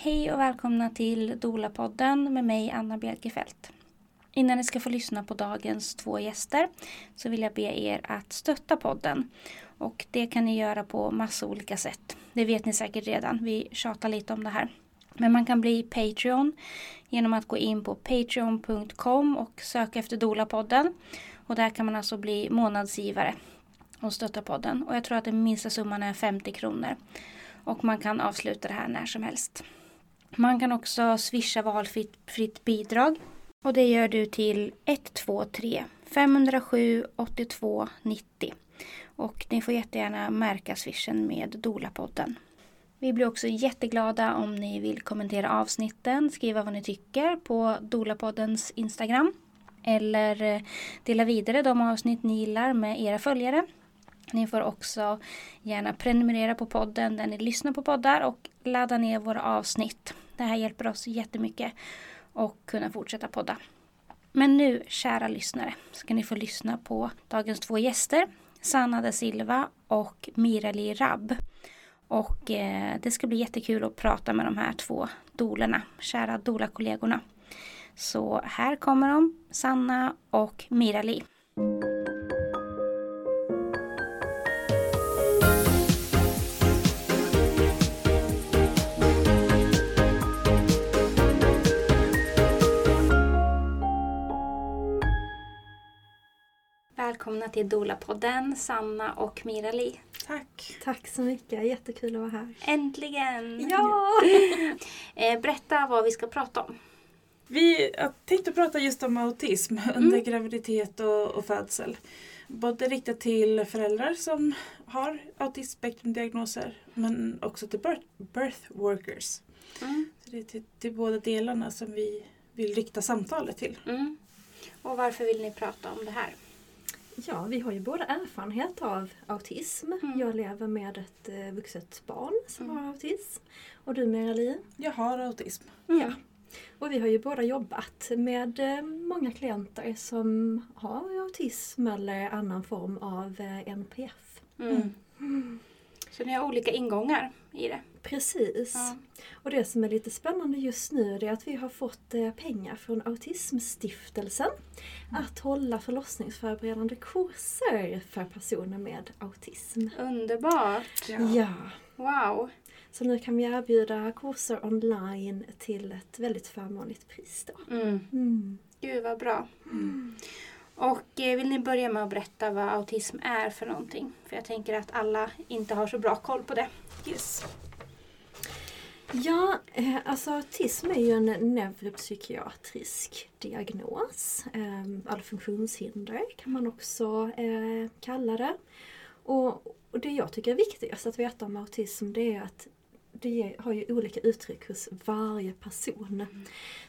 Hej och välkomna till Dola-podden med mig Anna Bjelkefelt. Innan ni ska få lyssna på dagens två gäster så vill jag be er att stötta podden. Och det kan ni göra på massa olika sätt. Det vet ni säkert redan, vi tjatar lite om det här. Men man kan bli Patreon genom att gå in på patreon.com och söka efter Dola-podden. Och där kan man alltså bli månadsgivare och stötta podden. Och jag tror att den minsta summan är 50 kronor. Och man kan avsluta det här när som helst. Man kan också swisha valfritt fritt bidrag. Och det gör du till 123 507 82 90. Och ni får jättegärna märka swishen med Dolapodden. Vi blir också jätteglada om ni vill kommentera avsnitten, skriva vad ni tycker på Dolapoddens Instagram. Eller eh, dela vidare de avsnitt ni gillar med era följare. Ni får också gärna prenumerera på podden där ni lyssnar på poddar och ladda ner våra avsnitt. Det här hjälper oss jättemycket att kunna fortsätta podda. Men nu, kära lyssnare, ska ni få lyssna på dagens två gäster. Sanna da Silva och Mirali Rabb. Och eh, det ska bli jättekul att prata med de här två dolarna, kära dola-kollegorna. Så här kommer de, Sanna och Mirali. Välkomna till Dola-podden, Sanna och Mirali. Tack. Tack så mycket, jättekul att vara här. Äntligen! Ja! Eh, Berätta vad vi ska prata om. Vi har tänkt att prata just om autism under graviditet och, och födsel. Både riktat till föräldrar som har autismspektrumdiagnoser men också till birth, birth workers. Mm. Så det är till, till båda delarna som vi vill rikta samtalet till. Mm. Och varför vill ni prata om det här? Ja, vi har ju båda erfarenhet av autism. Mm. Jag lever med ett eh, vuxet barn som Mm. har autism. Och du Mira-Li? Jag har autism. Ja. Och vi har ju båda jobbat med eh, många klienter som har autism eller annan form av eh, NPF. Mm. Så ni har olika ingångar i det? Precis. Ja. Och det som är lite spännande just nu är att vi har fått eh, pengar från Autismstiftelsen att hålla förlossningsförberedande kurser för personer med autism. Underbart! Ja. Wow! Så nu kan vi erbjuda kurser online till ett väldigt förmånligt pris då. Mm. Mm. Gud vad bra. Och eh, vill ni börja med att berätta vad autism är för någonting? För jag tänker att alla inte har så bra koll på det. Yes. Ja, eh, alltså autism är ju en neuropsykiatrisk diagnos. Eh, all funktionshinder kan man också eh, kalla det. Och det jag tycker är viktigast att veta om autism det är att det har ju olika uttryck hos varje person.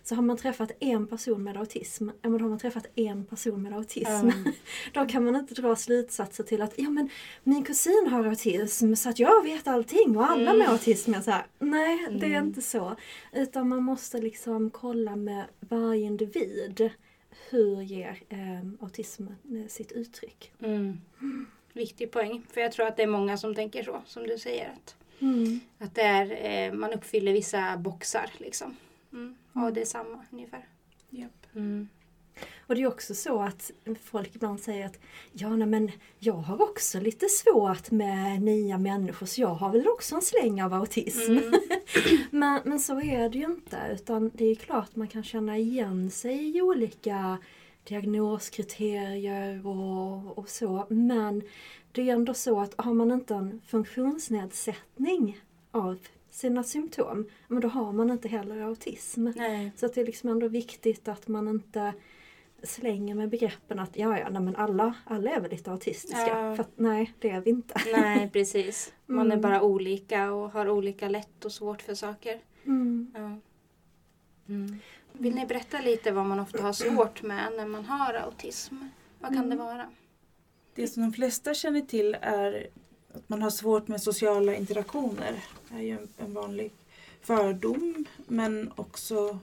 Så har man träffat en person med autism, ja men då har man träffat en person med autism. Då kan man inte dra slutsatser till att ja men min kusin har autism så att jag vet allting och alla med autism är så här. Nej, det är inte så. Utan man måste liksom kolla med varje individ. Hur ger eh, autism sitt uttryck? Mm. Viktig poäng. För jag tror att det är många som tänker så, som du säger. Att, att det är, eh, man uppfyller vissa boxar liksom. Mm. Ja, det är samma ungefär. Japp. Mm. Och det är också så att folk ibland säger att ja, nej, men jag har också lite svårt med nya människor så jag har väl också en släng av autism. Mm. men, men så är det ju inte utan det är klart man kan känna igen sig i olika diagnoskriterier och, och så. Men det är ändå så att har man inte en funktionsnedsättning av sina symptom, men då har man inte heller autism. Nej. Så det är liksom ändå viktigt att man inte slänger med begreppen att ja, ja, nej, men alla, alla är väl lite autistiska. Ja. För att, nej, det är vi inte. Nej, precis. Man är Mm. bara olika och har olika lätt och svårt för saker. Mm. Ja. Mm. Vill ni berätta lite vad man ofta har svårt med när man har autism? Vad kan det vara? Det som de flesta känner till är att man har svårt med sociala interaktioner. Det är ju en, vanlig fördom men också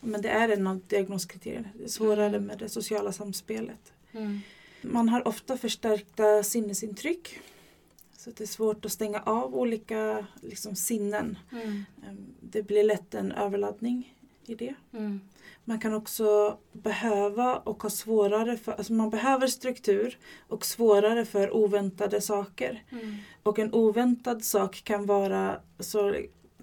men det är en av diagnoskriterierna. Det är svårare Mm. med det sociala samspelet. Mm. Man har ofta förstärkta sinnesintryck. Så det är svårt att stänga av olika liksom, sinnen. Mm. Ehm, Det blir lätt en överladdning i det. Mm. Man kan också behöva och ha svårare för, alltså man behöver struktur och svårare för oväntade saker. Mm. Och en oväntad sak kan vara så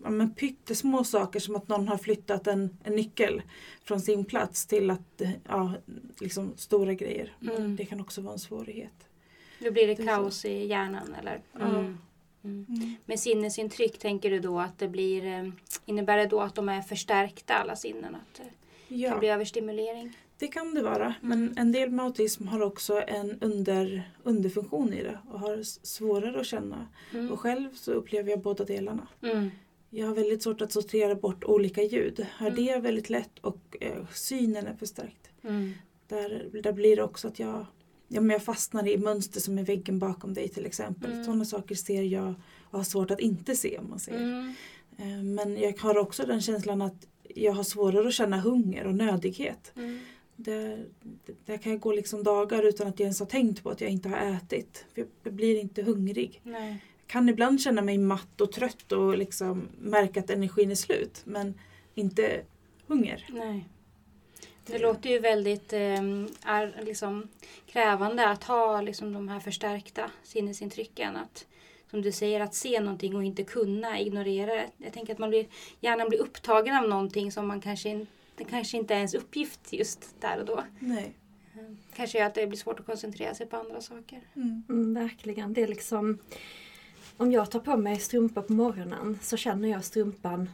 ja, men pyttesmå saker som att någon har flyttat en, en nyckel från sin plats till att, ja, liksom stora grejer. Mm. Det kan också vara en svårighet. Då blir det Det kaos i hjärnan eller? Ja. Mm. Mm. Med sinnesintryck tänker du då att det blir, eh, innebär det då att de är förstärkta alla sinnen? Att Ja. kan bli överstimulering? Det kan det vara, Mm. men en del med autism har också en under, underfunktion i det och har svårare att känna. Mm. Och själv så upplever jag båda delarna. Mm. Jag har väldigt svårt att sortera bort olika ljud. Hör Mm. det väldigt lätt och eh, synen är förstärkt. Mm. Där, där blir det också att jag, ja, men jag fastnar i mönster som är väggen bakom dig till exempel. Mm. Sådana saker ser jag och har svårt att inte se om man säger. Mm. Eh, Men jag har också den känslan att jag har svårare att känna hunger och nödighet. Mm. Där, där kan jag gå liksom dagar utan att jag ens har tänkt på att jag inte har ätit. För jag blir inte hungrig. Nej. Jag kan ibland känna mig matt och trött och liksom märka att energin är slut. Men inte hunger. Nej. Det låter ju väldigt eh, är, liksom, krävande att ha liksom, de här förstärkta sinnesintrycken. Att, som du säger, att se någonting och inte kunna ignorera det. Jag tänker att man blir, hjärnan blir upptagen av någonting som man kanske, det kanske inte är ens uppgift just där och då. Nej. Eh, Kanske gör att det blir svårt att koncentrera sig på andra saker. Mm. Mm, verkligen. Det är liksom... Om jag tar på mig strumpor på morgonen så känner jag strumpan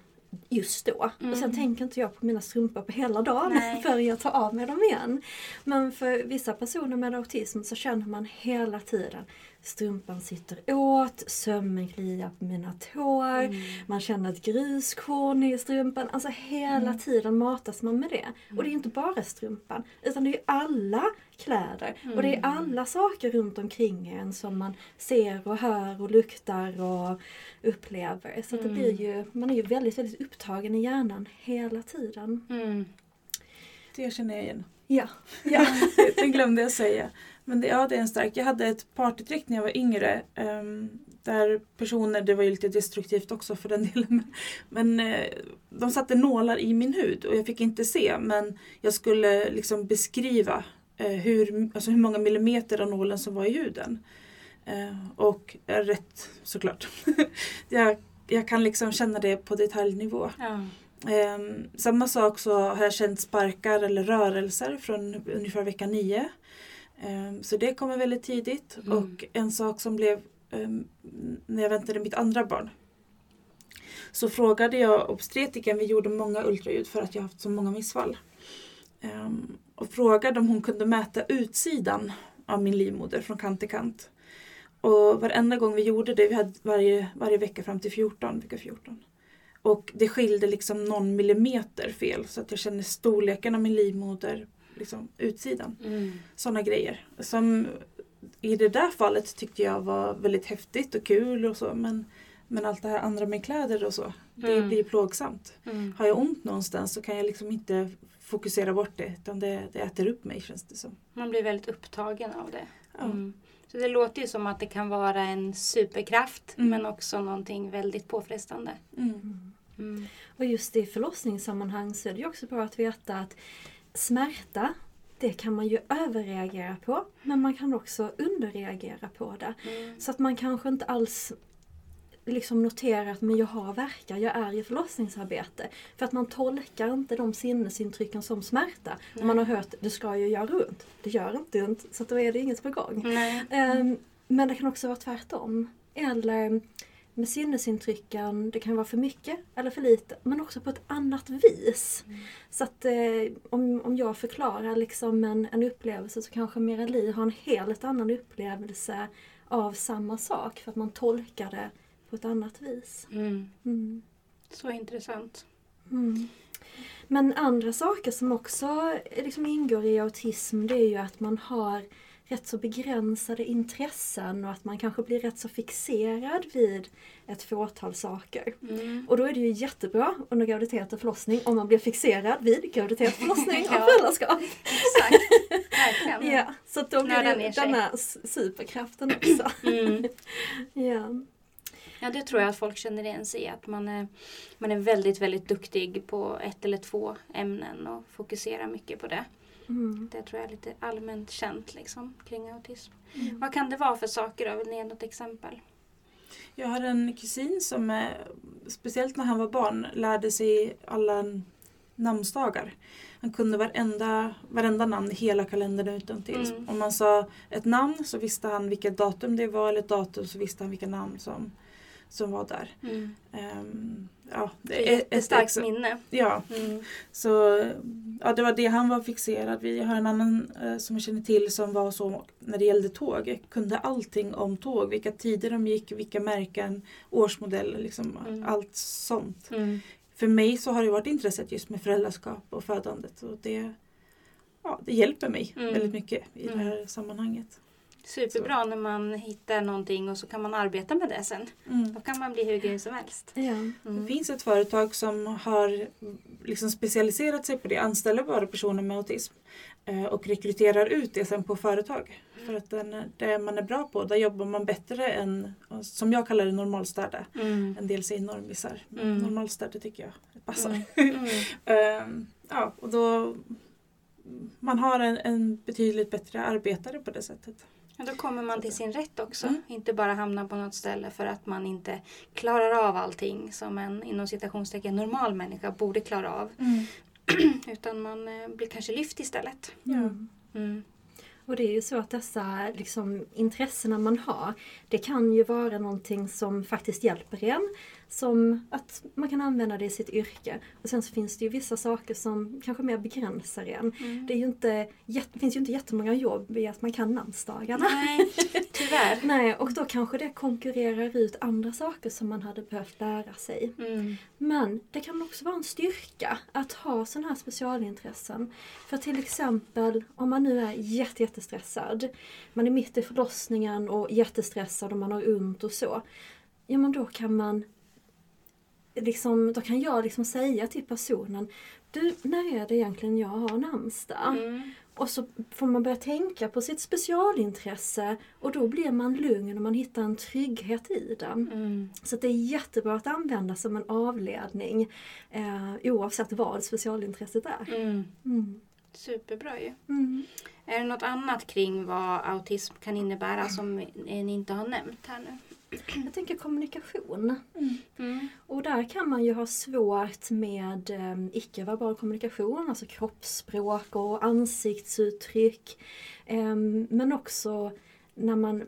just då. Mm. Och sen tänker inte jag på mina strumpor på hela dagen Nej. förrän jag tar av mig dem igen. Men för vissa personer med autism så känner man hela tiden strumpan sitter åt, sömmen kliar på mina tår, Mm. man känner ett gruskorn i strumpan. Alltså hela Mm. tiden matas man med det. Och det är inte bara strumpan utan det är alla kläder. Och det är Mm. alla saker runt omkring en som man ser och hör och luktar och upplever. Så att det Mm. blir ju, man är ju väldigt, väldigt upptagen i hjärnan hela tiden. Mm. Det känner jag igen. Ja. ja. det glömde jag säga. Men det, ja, det är en stark. Jag hade ett partytrick när jag var yngre. ehm, där personer, det var ju lite destruktivt också för den delen. Men, men eh, de satte nålar i min hud och jag fick inte se. Men jag skulle liksom beskriva hur, alltså hur många millimeter av nålen som var i huden. Eh, och eh, rätt såklart. jag, jag kan liksom känna det på detaljnivå. Ja. Ehm, samma sak så har jag känt sparkar eller rörelser från ungefär vecka nio. Ehm, så det kommer väldigt tidigt. Mm. Och en sak som blev ehm, när jag väntade mitt andra barn. Så frågade jag obstetrikern, vi gjorde många ultraljud för att jag haft så många missfall. Och frågade om hon kunde mäta utsidan av min livmoder från kant till kant. Och varenda gång vi gjorde det, vi hade varje, varje vecka fram till 14, vecka 14. Och det skilde liksom någon millimeter fel så att jag kände storleken av min livmoder, liksom utsidan. Mm. Sådana grejer. Som i det där fallet tyckte jag var väldigt häftigt och kul och så men, men allt det här andra med kläder och så, det Mm. blir plågsamt. Mm. Har jag ont någonstans så kan jag liksom inte fokusera bort det utan det, det äter upp mig känns det som. Man blir väldigt upptagen av det. Ja. Mm. Så det låter ju som att det kan vara en superkraft Mm. men också någonting väldigt påfrestande. Mm. Mm. Och just i förlossningssammanhang så är det ju också bra att veta att smärta, det kan man ju överreagera på, men man kan också underreagera på det. Mm. Så att man kanske inte alls liksom noterar att men jag har verkar, jag är i förlossningsarbete. För att man tolkar inte de sinnesintrycken som smärta. Och man har hört det ska ju göra ont. Det gör inte ont, så då är det inget på gång. Ehm, Men det kan också vara tvärtom. Eller med sinnesintrycken, det kan vara för mycket eller för lite, men också på ett annat vis. Mm. Så att eh, om, om jag förklarar liksom en, en upplevelse så kanske Mirali har en helt annan upplevelse av samma sak för att man tolkar det på ett annat vis. Mm. Mm. Så intressant. Mm. Men andra saker som också liksom ingår i autism det är ju att man har rätt så begränsade intressen och att man kanske blir rätt så fixerad vid ett fåtal saker. Mm. Och då är det ju jättebra under graviditet och förlossning om man blir fixerad vid graviditet, förlossning och Ja. föräldraskap. Exakt. verkligen. Ja, så då blir det den här superkraften också. Mm. ja. Ja, det tror jag att folk känner igen sig i. Att man är, man är väldigt, väldigt duktig på ett eller två ämnen och fokuserar mycket på det. Mm. Det tror jag är lite allmänt känt liksom, kring autism. Mm. Vad kan det vara för saker då? Vill ni ge något exempel? Jag har en kusin som, eh, speciellt när han var barn, lärde sig alla namnsdagar. Han kunde varenda, varenda namn i hela kalendern utantill. Mm. Om man sa ett namn så visste han vilket datum det var eller ett datum så visste han vilka namn som, som var där. Mm. Ehm, ja, är ett starkt minne. Ja, Mm. så ja, det var det han var fixerad vid. Jag har en annan eh, som jag känner till som var så när det gällde tåg. Kunde allting om tåg, vilka tider de gick, vilka märken, årsmodeller, liksom Mm. allt sånt. Mm. För mig så har det varit intresset just med föräldraskap och födandet och det, ja, det hjälper mig Mm. väldigt mycket i Mm. det här sammanhanget. Superbra när man hittar någonting och så kan man arbeta med det sen. Mm. Då kan man bli hur grym som helst. Ja. Mm. Det finns ett företag som har liksom specialiserat sig på det, anställer bara personer med autism eh, och rekryterar ut det sen på företag. För att den, det man är bra på, där jobbar man bättre än, som jag kallar det, normalstäda. Mm. En del säger normisar. men Mm. Normalstäda tycker jag passar. Mm. Mm. Ehm, ja, och då man har en, en betydligt bättre arbetare på det sättet. Ja, då kommer man till sin rätt också. Mm. Inte bara hamna på något ställe för att man inte klarar av allting som en inom citationstecken normal människa borde klara av. Utan man eh, blir kanske lyft istället. Ja. Mm. Och det är ju så att dessa liksom, intressena man har, det kan ju vara någonting som faktiskt hjälper en. Som att man kan använda det i sitt yrke. Och sen så finns det ju vissa saker som kanske mer begränsar en. Mm. Det, är ju inte, det finns ju inte jättemånga jobb i att man kan namnsdagarna. Nej, tyvärr. Nej, och då kanske det konkurrerar ut andra saker som man hade behövt lära sig. Mm. Men det kan också vara en styrka att ha sådana här specialintressen. För till exempel om man nu är jätte, jättestressad, man är mitt i förlossningen och jättestressad och man har ont och så. Ja men då kan man liksom, då kan jag liksom säga till personen Du, när är det egentligen jag har namnsdag? Mm. Och så får man börja tänka på sitt specialintresse och då blir man lugn och man hittar en trygghet i den. Mm. Så det är jättebra att använda som en avledning eh, oavsett vad specialintresset är. Mm. Mm. Superbra ju. Mm. Är det något annat kring vad autism kan innebära som ni inte har nämnt här nu? Jag tänker kommunikation. Mm. Och där kan man ju ha svårt med eh, icke-verbal kommunikation, alltså kroppsspråk och ansiktsuttryck. Eh, men också när man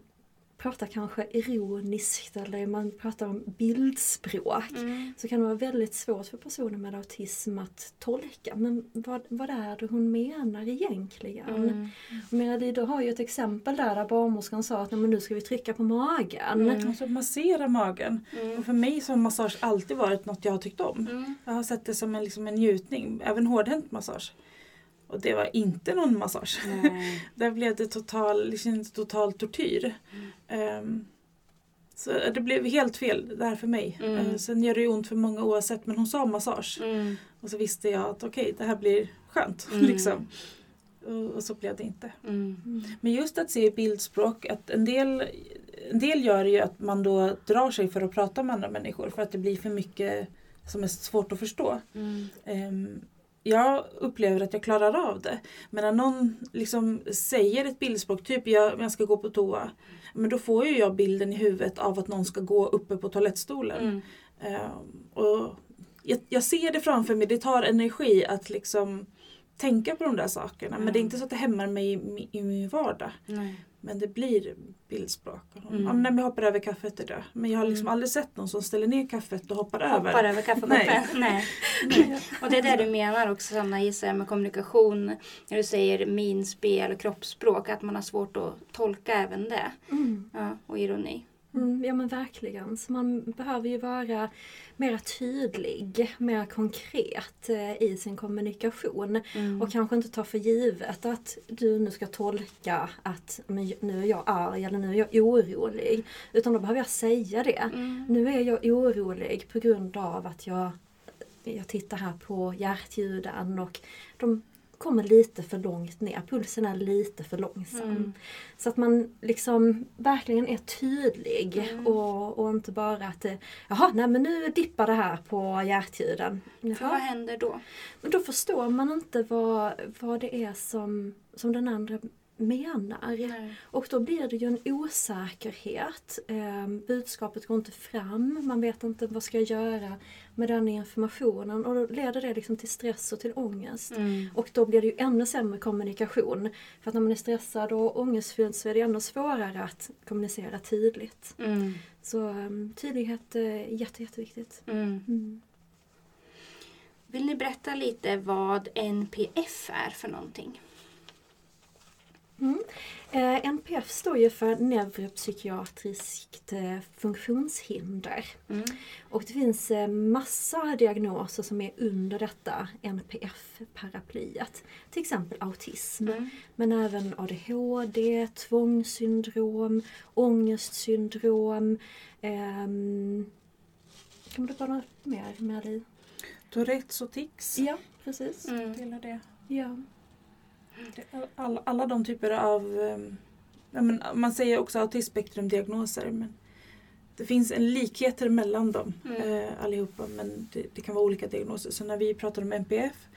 pratar kanske ironiskt eller man pratar om bildspråk. Mm. så kan det vara väldigt svårt för personer med autism att tolka. Men vad, vad är det hon menar egentligen? Mm. Men du har ju ett exempel där, där barnmorskan sa att "Nej, men nu ska vi trycka på magen. Mm. Alltså massera magen. Mm. Och för mig så har massage alltid varit något jag har tyckt om. Mm. Jag har sett det som en, liksom en njutning, även hårdhänt massage. Och det var inte någon massage. Nej. Där blev det total, liksom, total tortyr. Mm. Ehm, så det blev helt fel där för mig. Mm. Eh, sen gör det ju ont för många oavsett men hon sa massage. Mm. Och så visste jag att okej det här blir skönt. Mm. liksom. och, och så blev det inte. Mm. Mm. Men just att se i bildspråk, att en del, en del gör ju att man då drar sig för att prata med andra människor för att det blir för mycket som är svårt att förstå. Mm. Jag upplever att jag klarar av det. Men när någon liksom säger ett bildspråk, typ jag, jag ska gå på toa. Men då får ju jag bilden i huvudet av att någon ska gå uppe på toalettstolen. Mm. Ehm, och jag, jag ser det framför mig, det tar energi att liksom tänka på de där sakerna. Men det är inte så att det hämmar mig i, i min vardag. Nej. Men det blir bildspråk. Mm. Men när jag hoppar över kaffet idag. Men jag har liksom Mm. aldrig sett någon som ställer ner kaffet och hoppar över. Hoppar över kaffekoppen. Nej. Nej. Och det är det du menar också Sanna gissar med kommunikation. När du säger minspel och kroppsspråk. Att man har svårt att tolka även det. Mm. Ja, och ironi. Mm, ja men verkligen. Så man behöver ju vara mer tydlig, mer konkret eh, i sin kommunikation. Mm. Och kanske inte ta för givet att du nu ska tolka att nu är jag arg eller nu är jag orolig. Utan då behöver jag säga det. Mm. Nu är jag orolig på grund av att jag, jag tittar här på hjärtljuden och de, kommer lite för långt ner, pulsen är lite för långsam. Mm. Så att man liksom verkligen är tydlig Mm. och, och inte bara att jaha, nej men nu dippar det här på hjärtljuden. För vad händer då? Men då förstår man inte vad, vad det är som, som den andra menar. Nej. Och då blir det ju en osäkerhet. Eh, budskapet går inte fram, man vet inte vad ska jag göra med den informationen och då leder det liksom till stress och till ångest. Mm. Och då blir det ju ännu sämre kommunikation. För att när man är stressad och ångestfylld så är det ännu svårare att kommunicera tydligt. Mm. Så um, tydlighet är jätte, jätteviktigt. Mm. Mm. Vill ni berätta lite vad NPF är för någonting? Mm. Eh, NPF står ju för neuropsykiatriskt eh, funktionshinder. Mm. Och det finns eh, massa diagnoser som är under detta NPF-paraplyet. Till exempel autism, Mm. men även ADHD, tvångssyndrom, ångestsyndrom. Ehm, kan du bara något mer med dig? Tourettes och tics. Ja, precis. Mm. Det. Ja. Det- Alla, de typer av... ehm, Ja, men man säger också autismspektrumdiagnoser men det finns en likheter mellan dem Mm. eh, allihopa men det, det kan vara olika diagnoser. Så när vi pratar om NPF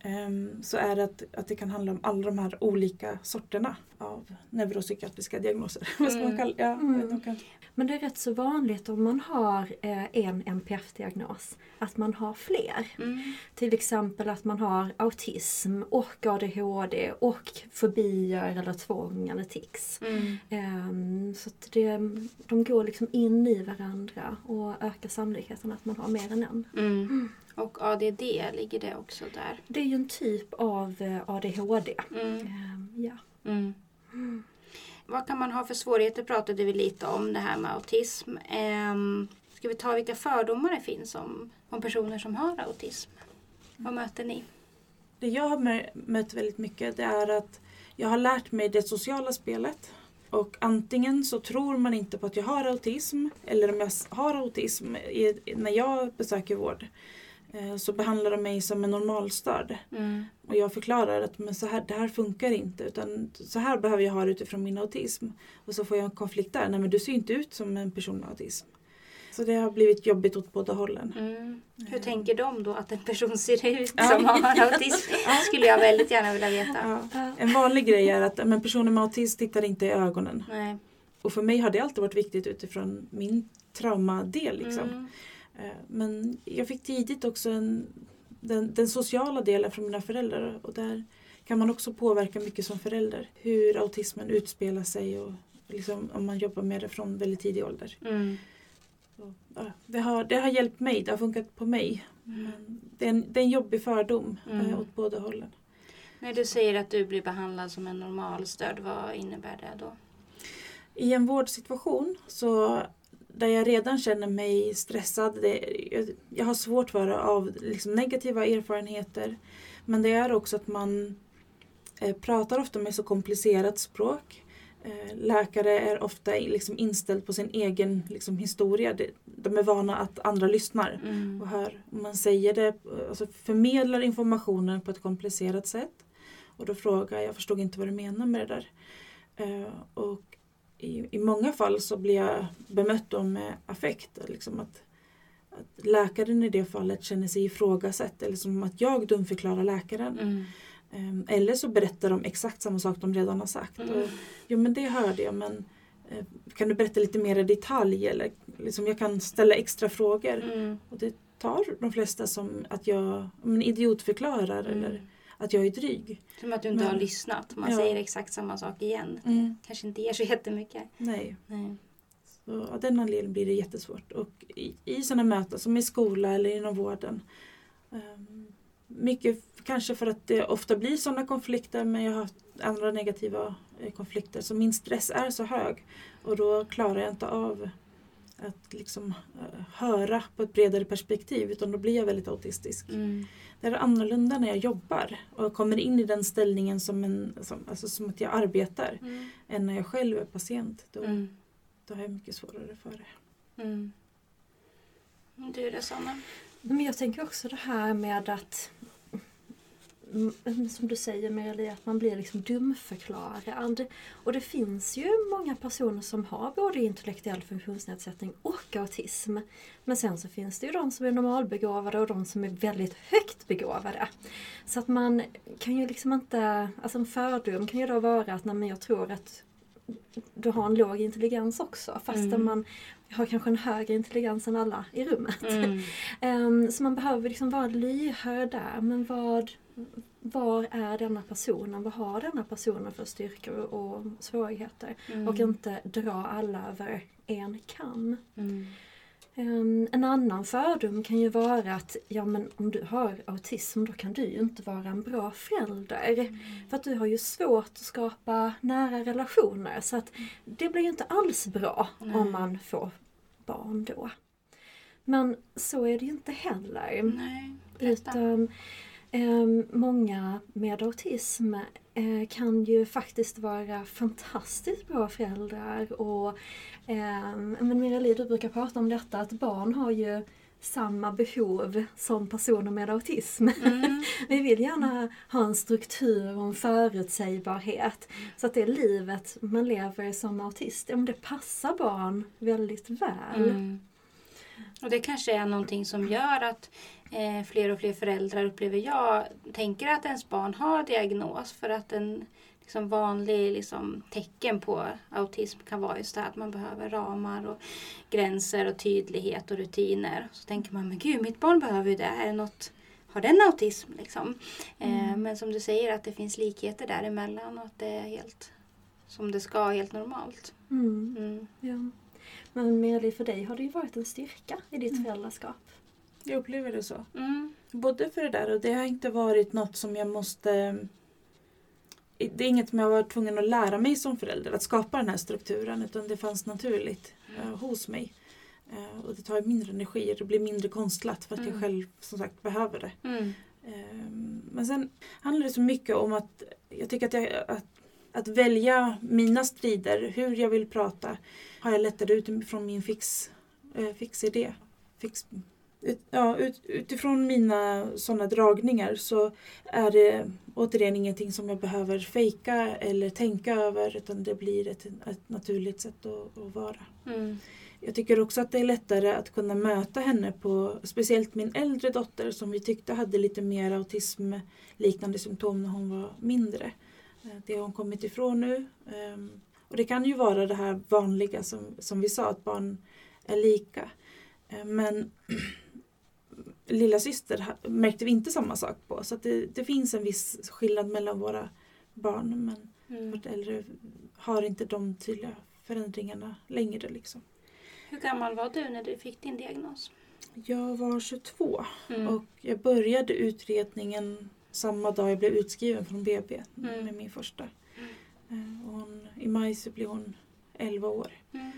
ehm, så är det att, att det kan handla om alla de här olika sorterna av neuropsykiatriska diagnoser. Vad ska man Mm. kalla ja, Mm. Men det är rätt så vanligt om man har eh, en NPF-diagnos att man har fler. Mm. Till exempel att man har autism och ADHD och fobier eller tvång eller tics. Mm. Ehm, så att det, de går liksom in i varandra och ökar sannolikheten att man har mer än en. Mm. Och ADD ligger det också där. Det är ju en typ av eh, ADHD. Mm. Ehm, ja. Vad kan man ha för svårigheter pratade vi lite om det här med autism. Um, ska vi ta vilka fördomar det finns om, om personer som har autism? Vad möter ni? Det jag har mött väldigt mycket det är att jag har lärt mig det sociala spelet. Och antingen så tror man inte på att jag har autism eller om jag har autism i, när jag besöker vård så behandlar de mig som en normalstörd. Mm. Och jag förklarar att men så här, det här funkar inte utan så här behöver jag ha det utifrån min autism. Och så får jag en konflikt där. Nej men du ser inte ut som en person med autism. Så det har blivit jobbigt åt båda hållen. Mm. Hur tänker de då att en person ser ut Ja. som har autism? skulle jag väldigt gärna vilja veta. Ja. Ja. En vanlig grej är att men personer med autism tittar inte i ögonen. Nej. Och för mig har det alltid varit viktigt utifrån min traumadel. Liksom. Mm. Eh, Men jag fick tidigt också en, den, den sociala delen från mina föräldrar. Och där kan man också påverka mycket som förälder. Hur autismen utspelar sig och liksom, om man jobbar med det från väldigt tidig ålder. Mm. Så, ja, det, har, det har hjälpt mig, det har funkat på mig. Mm. Men det, är en, det är en jobbig fördom Mm. eh, åt båda hållen. När du säger att du blir behandlad som en normalstörd, vad innebär det då? I en vårdsituation så där jag redan känner mig stressad. Det, jag, jag har svårt för det av liksom negativa erfarenheter. Men det är också att man eh, pratar ofta med så komplicerat språk. Eh, läkare är ofta liksom inställd på sin egen liksom, historia. Det, de är vana att andra lyssnar Mm. och hör. Man säger det, alltså förmedlar informationen på ett komplicerat sätt. Och då frågar jag, jag förstod inte vad du menar med det där. Eh, och i, i många fall så blir jag bemött då med affekt. Liksom att, att läkaren i det fallet känner sig ifrågasatt eller som att jag dumförklarar läkaren. Mm. Eh, eller så berättar de exakt samma sak de redan har sagt. Mm. Och, jo men det hörde jag men eh, kan du berätta lite mer i detalj eller liksom jag kan ställa extra frågor. Mm. Och det tar de flesta som att jag men, idiotförklarar Mm. eller att jag är dryg. Som att du inte har Men- lyssnat. Man Ja. säger exakt samma sak igen. Kanske inte ger så jättemycket. Nej. Nej. Så av den anledningen blir det jättesvårt. Och i, i sådana möten som i skola eller inom vården. ehm, mycket kanske för att det ofta blir sådana konflikter men jag har haft andra negativa eh, konflikter. Så min stress är så hög och då klarar jag inte av att liksom eh, höra på ett bredare perspektiv utan då blir jag väldigt autistisk. Mm. Det är annorlunda när jag jobbar och kommer in i den ställningen som, en, som, alltså som att jag arbetar Mm. än när jag själv är patient. Då, Mm. då har jag mycket svårare för det. Mm. Du då Sanna? Men jag tänker också det här med att som du säger Meralie, att man blir liksom dumförklarad. Och det finns ju många personer som har både intellektuell funktionsnedsättning och autism. Men sen så finns det ju de som är normalbegåvade och de som är väldigt högt begåvade. Så att man kan ju liksom inte, alltså en fördom kan ju då vara att nej, men jag tror att du har en låg intelligens också fastän mm. man har kanske en högre intelligens än alla i rummet. Mm. um, så man behöver liksom vara lyhörd där. Men vad, var är denna personen? Vad har denna personen för styrkor och svårigheter? Mm. Och inte dra alla över en kam. Mm. Um, en annan fördom kan ju vara att ja, men om du har autism då kan du ju inte vara en bra förälder. Mm. För att du har ju svårt att skapa nära relationer så att det blir ju inte alls bra om man får barn då. Men så är det ju inte heller. Nej, Utan många med autism eh, kan ju faktiskt vara fantastiskt bra föräldrar. Och, eh, men Mirali, du brukar prata om detta att barn har ju samma behov som personer med autism. Mm. Vi vill gärna ha en struktur och en förutsägbarhet. Så att det livet man lever som autist, om det passar barn väldigt väl. Mm. Och det kanske är någonting som gör att eh, fler och fler föräldrar upplever jag tänker att ens barn har diagnos för att en liksom vanlig liksom, tecken på autism kan vara just det att man behöver ramar och gränser och tydlighet och rutiner. Så tänker man, men gud, mitt barn behöver ju det. Är det något, har den autism? Liksom? Eh, mm. Eh, men som du säger att det finns likheter däremellan och att det är helt som det ska, helt normalt. Mm. Mm. Ja. Men Meli, för dig har det ju varit en styrka i ditt mm. föräldraskap. Jag upplever det så. Mm. Både för det där och det har inte varit något som jag måste det är inget som jag var tvungen att lära mig som förälder, att skapa den här strukturen, utan det fanns naturligt mm. uh, hos mig. Uh, och det tar mindre energi, det blir mindre konstlat för att mm. jag själv som sagt behöver det. Mm. Uh, men sen handlar det så mycket om att jag tycker att, jag, att, att välja mina strider, hur jag vill prata, har jag lättare utifrån min fix, uh, fix idé. Fix, ja, ut, utifrån mina sådana dragningar så är det återigen ingenting som jag behöver fejka eller tänka över utan det blir ett, ett naturligt sätt att, att vara. Mm. Jag tycker också att det är lättare att kunna möta henne på speciellt min äldre dotter som vi tyckte hade lite mer autismliknande symptom när hon var mindre. Eh, det har hon kommit ifrån nu. Ehm, och det kan ju vara det här vanliga som, som vi sa att barn är lika. Eh, men lilla syster märkte vi inte samma sak på. Så det, det, finns en viss skillnad mellan våra barn. Men mm. vårt äldre har inte de tydliga förändringarna längre. Liksom. Hur gammal var du när du fick din diagnos? Jag var 22 mm. och jag började utredningen samma dag jag blev utskriven från BB mm. med min första. Mm. Eh, och hon, I maj så blev hon 11 år. Mm.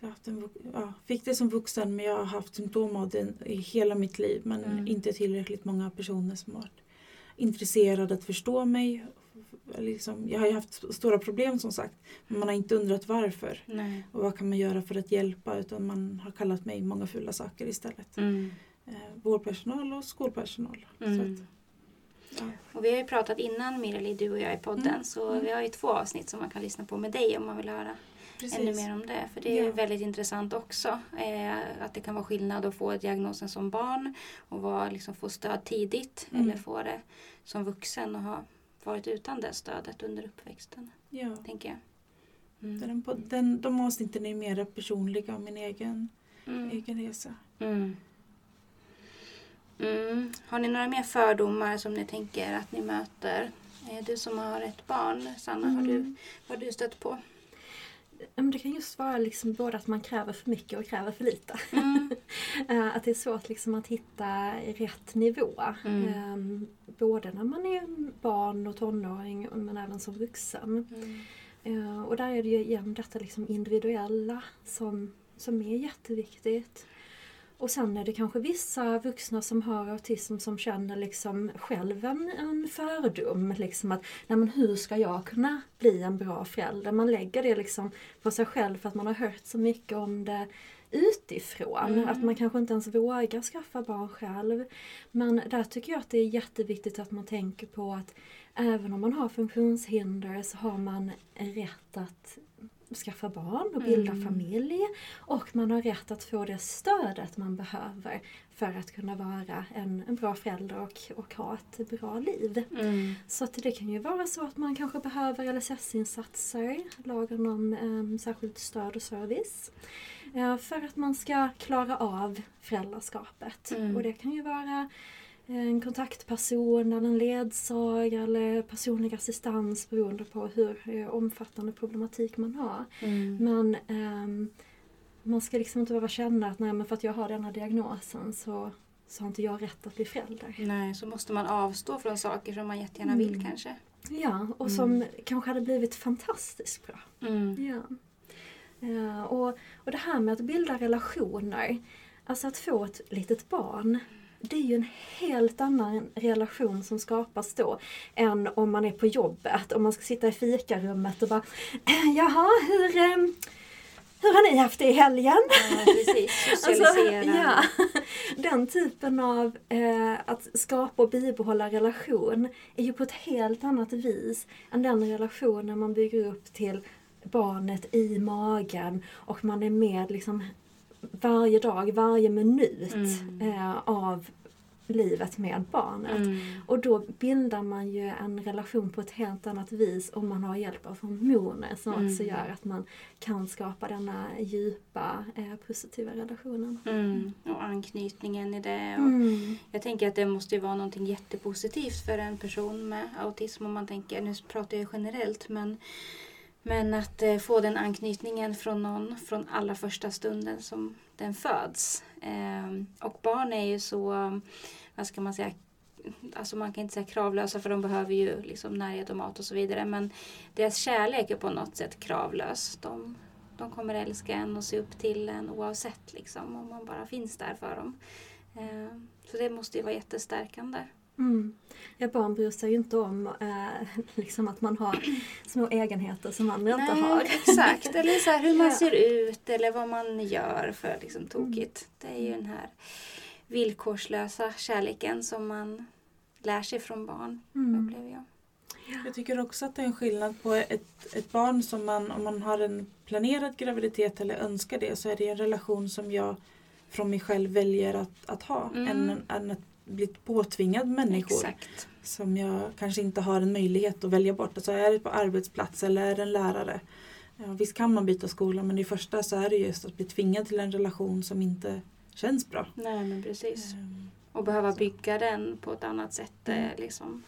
Jag haft en, ja, fick det som vuxen men jag har haft symptom av det i hela mitt liv men mm. inte tillräckligt många personer som har intresserade att förstå mig. Liksom, jag har ju haft stora problem som sagt men man har inte undrat varför. Nej. Och vad kan man göra för att hjälpa utan man har kallat mig många fula saker istället. Mm. Eh, vårdpersonal och skolpersonal. Mm. Att, ja. Och vi har ju pratat innan Mirali, du och jag i podden mm. så mm. vi har ju två avsnitt som man kan lyssna på med dig om man vill höra Precis. ännu mer om det. För det är ja. väldigt intressant också. Eh, att det kan vara skillnad att få diagnosen som barn och vara, liksom, få stöd tidigt mm. eller få det som vuxen och ha varit utan det stödet under uppväxten. Ja. Tänker jag. Mm. Den, den, de avsnitten är mer personliga min egen, mm. egen resa. Mm. Mm. Har ni några mer fördomar som ni tänker att ni möter? Du som har ett barn, Sanna, har, du, mm. vad har du stött på? det kan just vara liksom både att man kräver för mycket och kräver för lite. Mm. Eh, att det är svårt liksom att hitta rätt nivå. Mm. Ehm, både när man är barn och tonåring men även som vuxen. Mm. Eh, och där är det ju igen detta liksom individuella som, som är jätteviktigt. Och sen är det kanske vissa vuxna som har autism som känner liksom själv en, en fördom. Liksom att, nej men hur ska jag kunna bli en bra förälder? Man lägger det liksom på sig själv för att man har hört så mycket om det utifrån. Mm. Att man kanske inte ens vågar skaffa barn själv. Men där tycker jag att det är jätteviktigt att man tänker på att även om man har funktionshinder så har man rätt att skaffa barn och bilda Mm. familj. Och man har rätt att få det stödet man behöver för att kunna vara en, en bra förälder och, och ha ett bra liv. Mm. Så att det kan ju vara så att man kanske behöver LSS-insatser, lagen om eh, särskilt stöd och service. Eh, för att man ska klara av föräldraskapet. Mm. Och det kan ju vara en kontaktperson eller en ledsagare eller personlig assistans beroende på hur eh, omfattande problematik man har. Mm. Men ehm, man ska liksom inte behöva känna att nej men för att jag har denna diagnosen så, så har inte jag rätt att bli förälder. Nej, så måste man avstå från saker som man jättegärna Mm. vill kanske. Ja, och som kanske hade blivit fantastiskt bra. Mm. Ja. Ja, och, och det här med att bilda relationer, alltså att få ett litet barn, det är ju en helt annan relation som skapas då än om man är på jobbet. Om man ska sitta i fikarummet och bara Jaha, hur, eh, hur har ni haft det i helgen? Ja, precis. Socialisera. Alltså, ja, den typen av eh, att skapa och bibehålla relation är ju på ett helt annat vis än den relationen man bygger upp till barnet i magen och man är med liksom varje dag, varje minut Mm. eh, av livet med barnet. Mm. Och då bildar man ju en relation på ett helt annat vis om man har hjälp av hormoner som Mm. också gör att man kan skapa denna djupa eh, positiva relationen. Mm. Och anknytningen i det. Och Mm. Jag tänker att det måste ju vara någonting jättepositivt för en person med autism om man tänker, nu pratar jag generellt, men, men att eh, få den anknytningen från någon från allra första stunden som den föds. Eh, och barn är ju så, vad ska man säga, alltså man kan inte säga kravlösa för de behöver ju liksom närhet och mat och så vidare. Men deras kärlek är på något sätt kravlös. De, de kommer älska en och se upp till en oavsett liksom, om man bara finns där för dem. Eh, Så det måste ju vara jättestärkande. Mm. Ja, barn bryr sig ju inte om eh, liksom att man har små egenheter som andra inte har. exakt. Eller så här, hur man Ja. ser ut eller vad man gör för liksom tokigt. Det är ju den här villkorslösa kärleken som man lär sig från barn, Mm. upplever jag. Jag tycker också att det är en skillnad på ett, ett barn som man, om man har en planerad graviditet eller önskar det, så är det en relation som jag från mig själv väljer att, att ha. Mm. Än, än att bli påtvingad människor Exakt. som jag kanske inte har en möjlighet att välja bort. Alltså är det på arbetsplats eller är det en lärare? Ja, visst kan man byta skola men i första så är det just att bli tvingad till en relation som inte känns bra. Nej men precis. Ehm, Och behöva bygga den på ett annat sätt. eh, Mm. Liksom.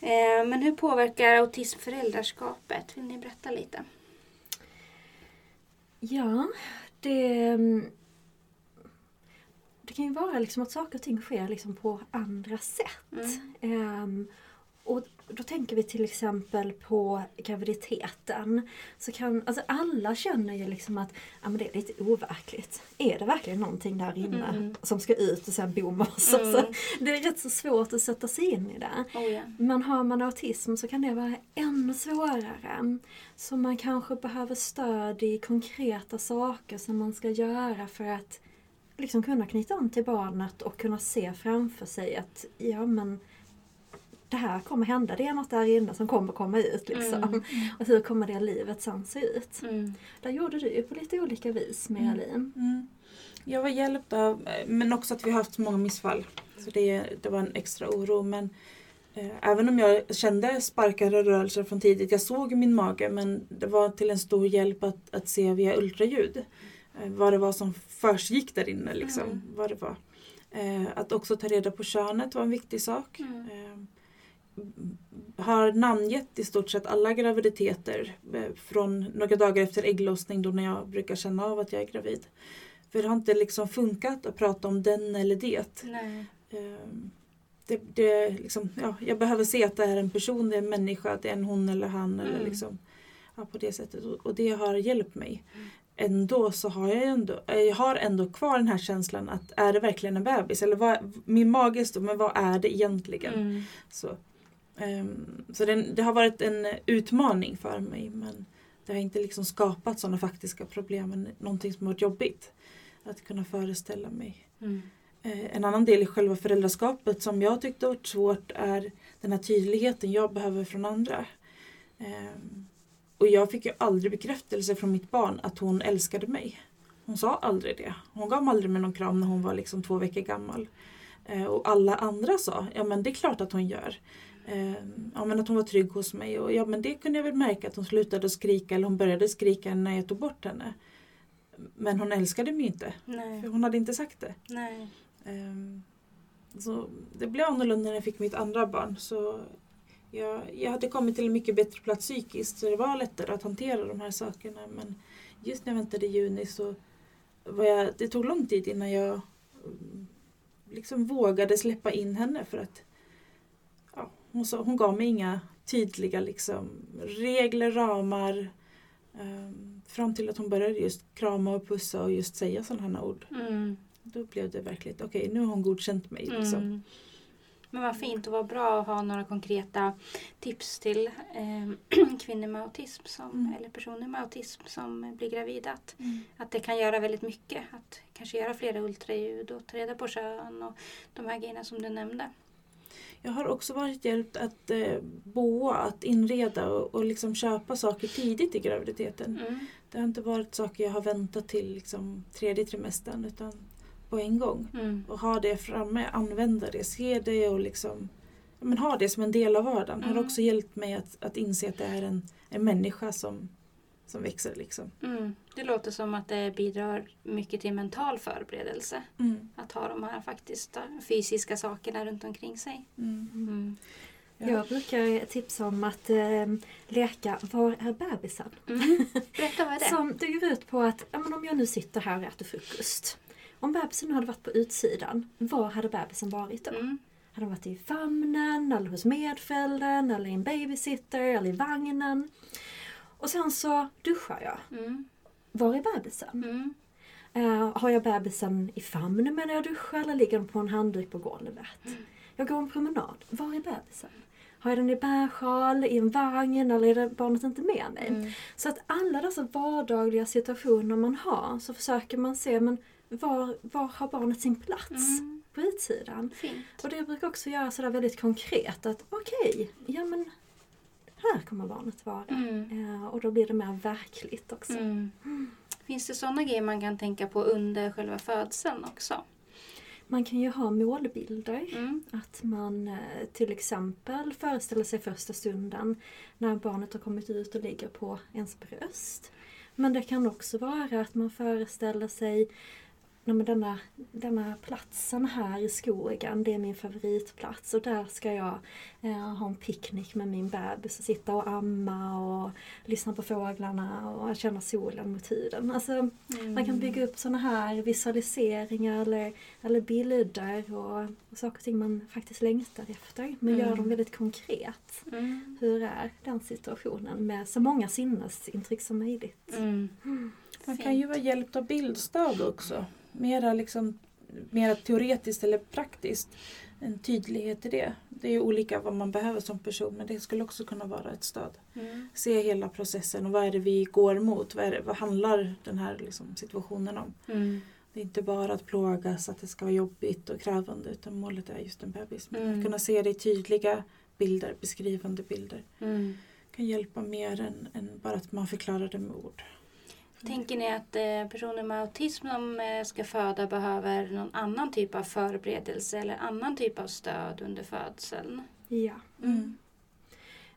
Eh, Men hur påverkar autism föräldraskapet? Vill ni berätta lite? Ja, det, mm, det kan ju vara liksom att saker och ting sker liksom på andra sätt. Mm. Ehm, och då tänker vi till exempel på graviditeten. Så kan, alltså alla känner ju liksom att ja, men det är lite overkligt. Är det verkligen någonting där inne Mm. som ska ut och sen bo med oss? Alltså, Mm. det är rätt så svårt att sätta sig in i det. Oh, ja. Men har man autism så kan det vara ännu svårare. Så man kanske behöver stöd i konkreta saker som man ska göra för att liksom kunna knyta an till barnet och kunna se framför sig att ja men det här kommer hända, det är något där inne som kommer komma ut. Liksom. Mm. Och hur kommer det livet sen se ut? Mm. Där gjorde du ju på lite olika vis med Mm. Elin. Mm. Jag var hjälpt av, men också att vi har haft många missfall. Så det, det var en extra oro. Men eh, även om jag kände sparkade rörelser från tidigt, jag såg min mage men det var till en stor hjälp att, att se via ultraljud eh, vad det var som försiggick där inne. Liksom, Mm. vad det var. Eh, att också ta reda på könet var en viktig sak. Mm. Eh, har namngett i stort sett alla graviditeter eh, från några dagar efter ägglossning då när jag brukar känna av att jag är gravid. För det har inte liksom funkat att prata om den eller det. Nej. Eh, det, det liksom, ja, jag behöver se att det är en person, det är en människa, det är en hon eller han. Eller Mm. liksom, ja, på det sättet. Och, och det har hjälpt mig. Ändå så har jag, ändå, jag har ändå kvar den här känslan att är det verkligen en bebis? Eller vad, min mage är stor, men vad är det egentligen? Mm. Så, ehm, så det, det har varit en utmaning för mig men det har inte liksom skapat sådana faktiska problem, men någonting som har varit jobbigt. Att kunna föreställa mig. Mm. Eh, En annan del i själva föräldraskapet som jag tyckte var svårt är den här tydligheten jag behöver från andra. Ehm, Och jag fick ju aldrig bekräftelse från mitt barn att hon älskade mig. Hon sa aldrig det. Hon gav aldrig mig någon kram när hon var liksom två veckor gammal. Eh, Och alla andra sa, ja men det är klart att hon gör. Ehm, Ja men att hon var trygg hos mig och ja men det kunde jag väl märka att hon slutade skrika eller hon började skrika när jag tog bort henne. Men hon älskade mig inte, Nej. för hon hade inte sagt det. Nej. Ehm, Så det blev annorlunda när jag fick mitt andra barn. Så jag, jag hade kommit till en mycket bättre plats psykiskt så det var lättare att hantera de här sakerna. Men just när jag väntade i juni så var jag, det tog lång tid innan jag mm, liksom vågade släppa in henne för att ja, hon, sa, hon gav mig inga tydliga liksom, regler, ramar. ehm, fram till att hon började just krama och pussa och just säga sådana här ord. Mm. Då blev det verkligen, okej nu har hon godkänt mig. Liksom. Mm. Men vad fint och vad bra att ha några konkreta tips till eh, kvinnor med autism som, Mm. eller personer med autism som blir gravida. Att, Mm. att det kan göra väldigt mycket. Att kanske göra flera ultraljud och ta reda på kön och de här grejerna som du nämnde. Jag har också varit hjälpt att eh, boa, att inreda och, och liksom köpa saker tidigt i graviditeten. Mm. Det har inte varit saker jag har väntat till liksom, tredje trimestern utan på en gång. Mm. Och ha det framme, använda det, se det och liksom men ha det som en del av vardagen. Mm. har också hjälpt mig att, att inse att det är en, en människa som, som växer. Liksom. Mm. Det låter som att det bidrar mycket till mental förberedelse. Mm. Att ha de här faktiskt fysiska sakerna runt omkring sig. Mm. Mm. Ja. Jag brukar tipsa om att eh, leka Var är bebisen? Mm. Berätta vad är det? Som det går ut på att ja, men om jag nu sitter här och äter frukost. Om bebisen hade varit på utsidan, var hade bebisen varit då? Mm. Hade den varit i famnen, eller hos medföräldern, eller i en babysitter, eller i vagnen? Och sen så duschar jag. Mm. Var är bebisen? Mm. Eh, har jag bebisen i famnen medan jag duschar eller ligger den på en handduk på golvet? Mm. Jag går en promenad. Var är bebisen? Har jag den i bärsjal, i en vagn eller är det barnet inte med mig? Mm. Så att alla dessa vardagliga situationer man har så försöker man se men var, var har barnet sin plats Mm. på utsidan? Fint. Och det brukar också göra sådär väldigt konkret att okej, ja men här kommer barnet vara. Mm. Eh, och då blir det mer verkligt också. Mm. Finns det sådana grejer man kan tänka på under själva födseln också? Man kan ju ha målbilder. Mm. Att man eh, till exempel föreställer sig första stunden när barnet har kommit ut och ligger på ens bröst. Men det kan också vara att man föreställer sig Nej, men denna, denna platsen här i skogen, det är min favoritplats och där ska jag eh, ha en picknick med min bebis och sitta och amma och lyssna på fåglarna och känna solen mot huden. Alltså, Mm. man kan bygga upp sådana här visualiseringar eller, eller bilder och, och saker och ting man faktiskt längtar efter. Men Mm. gör dem väldigt konkret. Mm. Hur är den situationen med så många sinnesintryck som möjligt. Mm. Man kan ju vara hjälpt av bildstöd också. Mera, liksom, mera teoretiskt eller praktiskt. En tydlighet i det. Det är olika vad man behöver som person men det skulle också kunna vara ett stöd. Mm. Se hela processen och vad är det vi går mot? Vad, det, vad handlar den här liksom, situationen om? Mm. Det är inte bara att plågas, att det ska vara jobbigt och krävande utan målet är just en bebis. Men Mm. Att kunna se det i tydliga bilder, beskrivande bilder Mm. kan hjälpa mer än, än bara att man förklarar det med ord. Tänker ni att eh, personer med autism som eh, ska föda behöver någon annan typ av förberedelse eller annan typ av stöd under födseln? Ja. Mm.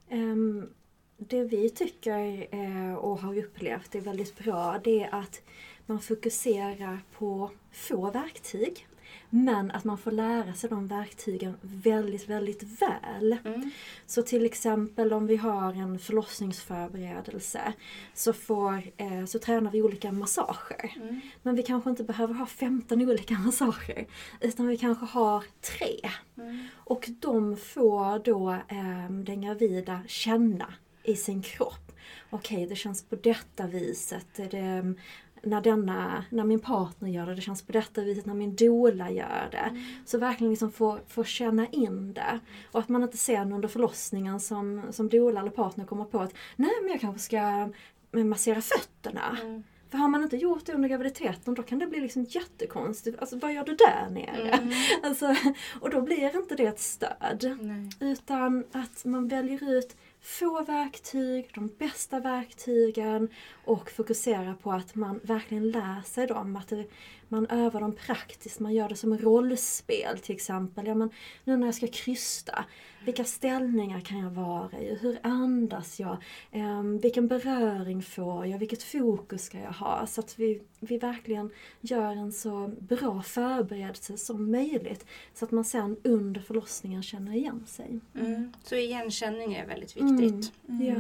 Ehm, det vi tycker eh, och har upplevt är väldigt bra det är att man fokuserar på få verktyg. Men att man får lära sig de verktygen väldigt, väldigt väl. Mm. Så till exempel om vi har en förlossningsförberedelse så, får, eh, så tränar vi olika massager. Mm. Men vi kanske inte behöver ha 15 olika massager utan vi kanske har tre. Mm. Och de får då eh, den gravida känna i sin kropp. Okej, det känns på detta viset. Det, när, denna, när min partner gör det, det känns på detta viset när min doula gör det. Mm. Så verkligen liksom få, få känna in det. Och att man inte sen under förlossningen som, som doula eller partner kommer på att nej men jag kanske ska massera fötterna. Mm. För har man inte gjort det under graviditeten då kan det bli liksom jättekonstigt. Alltså vad gör du där nere? Mm. Alltså, och då blir inte det ett stöd. Nej. Utan att man väljer ut få verktyg, de bästa verktygen och fokuserar på att man verkligen lär sig dem. Att det, man övar dem praktiskt, man gör det som rollspel till exempel. Ja, men nu när jag ska krysta, vilka ställningar kan jag vara i? Hur andas jag? Ehm, vilken beröring får jag? Vilket fokus ska jag ha? Så att vi, vi verkligen gör en så bra förberedelse som möjligt. Så att man sen under förlossningen känner igen sig. Mm. Så igenkänning är väldigt Mm. viktigt. Ja.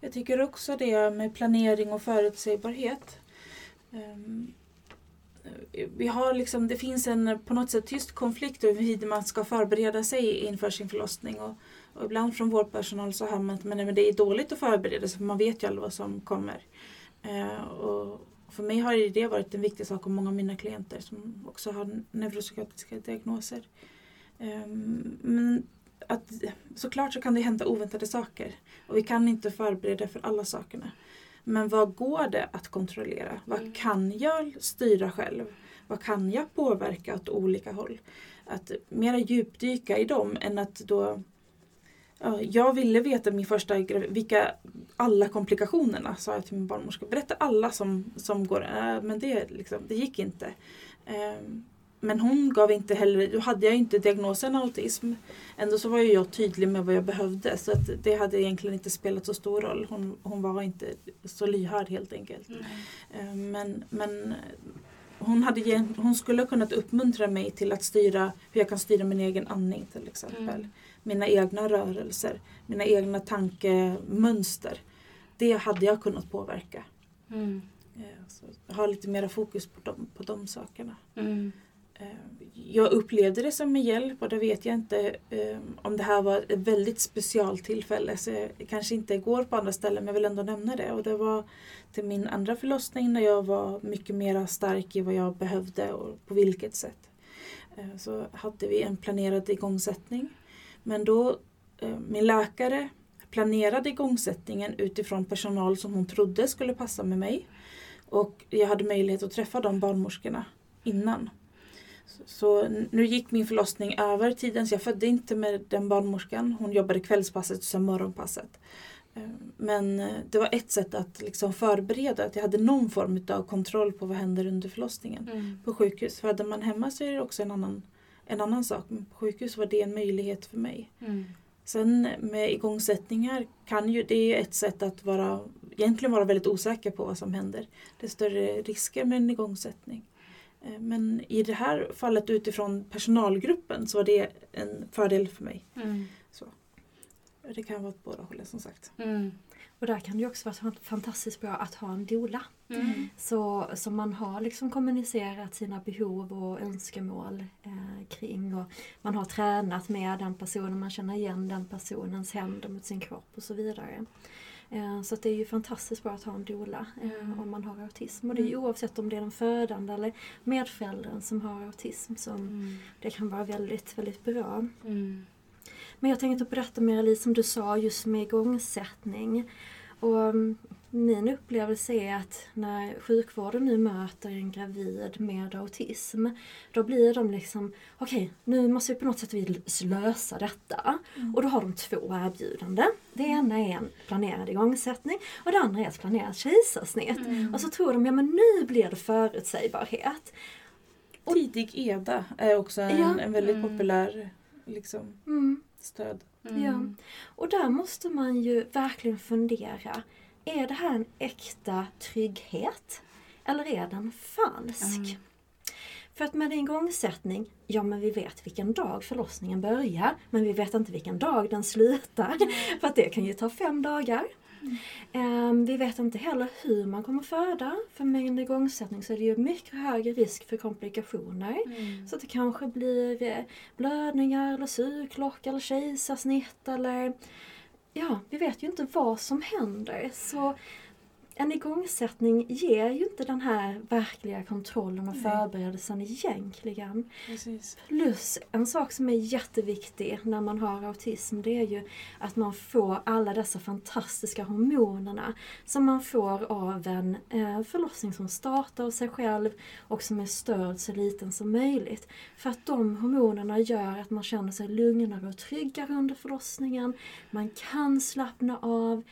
Jag tycker också det med planering och förutsägbarhet. Ehm, vi har liksom, det finns en på något sätt tyst konflikt över hur man ska förbereda sig inför sin förlossning. Och, och ibland från vårdpersonal så hör man att men, nej, men det är dåligt att förbereda sig för man vet ju aldrig vad som kommer. Eh, och för mig har det varit en viktig sak och många av mina klienter som också har neuropsykiatriska diagnoser. Ehm, men att, såklart så kan det hända oväntade saker och vi kan inte förbereda för alla sakerna. Men vad går det att kontrollera? Vad Mm. kan jag styra själv? Vad kan jag påverka åt olika håll? Att mera djupdyka i dem än att då Ja, jag ville veta min första vilka alla komplikationerna sa jag till min barnmorska. Berätta alla som, som går. Äh, men det, liksom, det gick inte. Ehm, men hon gav inte heller, då hade jag inte diagnosen autism. Ändå så var ju jag tydlig med vad jag behövde så att det hade egentligen inte spelat så stor roll. Hon, hon var inte så lyhörd helt enkelt. Nej. Eh, Men, men hon, hade, hon skulle ha kunnat uppmuntra mig till att styra hur jag kan styra min egen andning till exempel. Mm. Mina egna rörelser, mina egna tankemönster. Det hade jag kunnat påverka. Mm. Eh, Så ha lite mera fokus på de, på de sakerna. Mm. Eh, jag upplevde det som en hjälp och det vet jag inte eh, om det här var ett väldigt specialtillfälle så jag kanske inte går på andra ställen men jag vill ändå nämna det. Och det var till min andra förlossning när jag var mycket mer stark i vad jag behövde och på vilket sätt. Eh, så hade vi en planerad igångsättning. Men då, min läkare planerade igångsättningen utifrån personal som hon trodde skulle passa med mig. Och jag hade möjlighet att träffa de barnmorskorna innan. Så- nu gick min förlossning över tiden så jag födde inte med den barnmorskan. Hon jobbade kvällspasset och sen morgonpasset. Eh, Men eh, det var ett sätt att liksom förbereda att jag hade någon form av kontroll på vad händer under förlossningen Mm. på sjukhus. Föder man hemma så är det också en annan, en annan sak. Men på sjukhus var det en möjlighet för mig. Mm. Sen med igångsättningar kan ju, det är ett sätt att vara, egentligen vara väldigt osäker på vad som händer. Det är större risker med en igångsättning. Eh, Men i det här fallet utifrån personalgruppen så var det en fördel för mig. Mm. Det kan vara åt båda hållen som sagt. Mm. Och där kan det också vara fan- fantastiskt bra att ha en doula. Mm. Så, så man har liksom kommunicerat sina behov och önskemål eh, kring och man har tränat med den personen, man känner igen den personens händer mot sin kropp och så vidare. Eh, så det är ju fantastiskt bra att ha en doula eh, Mm. om man har autism. Och det är ju oavsett om det är den födande eller medföräldern som har autism som Mm. det kan vara väldigt, väldigt bra. Mm. Men jag tänkte berätta mer Elise, som du sa just med igångsättning. Och mm, min upplevelse är att när sjukvården nu möter en gravid med autism, då blir de liksom, okej, nu måste vi på något sätt lösa detta. Och då har de två erbjudanden. Det ena är en planerad igångsättning och det andra är ett planerat kejsarsnitt. Mm. Och så tror de, ja men nu blir det förutsägbarhet. Och- Tidig EDA är också en, Ja. en väldigt Mm. populär liksom, Mm. stöd. Mm. Ja. Och där måste man ju verkligen fundera. Är det här en äkta trygghet? Eller är den falsk? Mm. För att med igångsättning, ja men vi vet vilken dag förlossningen börjar, men vi vet inte vilken dag den slutar. För att det kan ju ta fem dagar. Ehm, vi vet inte heller hur man kommer föda. För med en igångsättning så är det ju mycket högre risk för komplikationer. Mm. Så det kanske blir eh, blödningar eller sugklock eller kejsarsnitt eller... Ja, vi vet ju inte vad som händer. Så en igångsättning ger ju inte den här verkliga kontrollen och Nej. förberedelsen egentligen. Precis. Plus en sak som är jätteviktig när man har autism det är ju att man får alla dessa fantastiska hormonerna som man får av en eh, förlossning som startar av sig själv och som är störd så liten som möjligt. För att de hormonerna gör att man känner sig lugnare och tryggare under förlossningen. Man kan slappna av.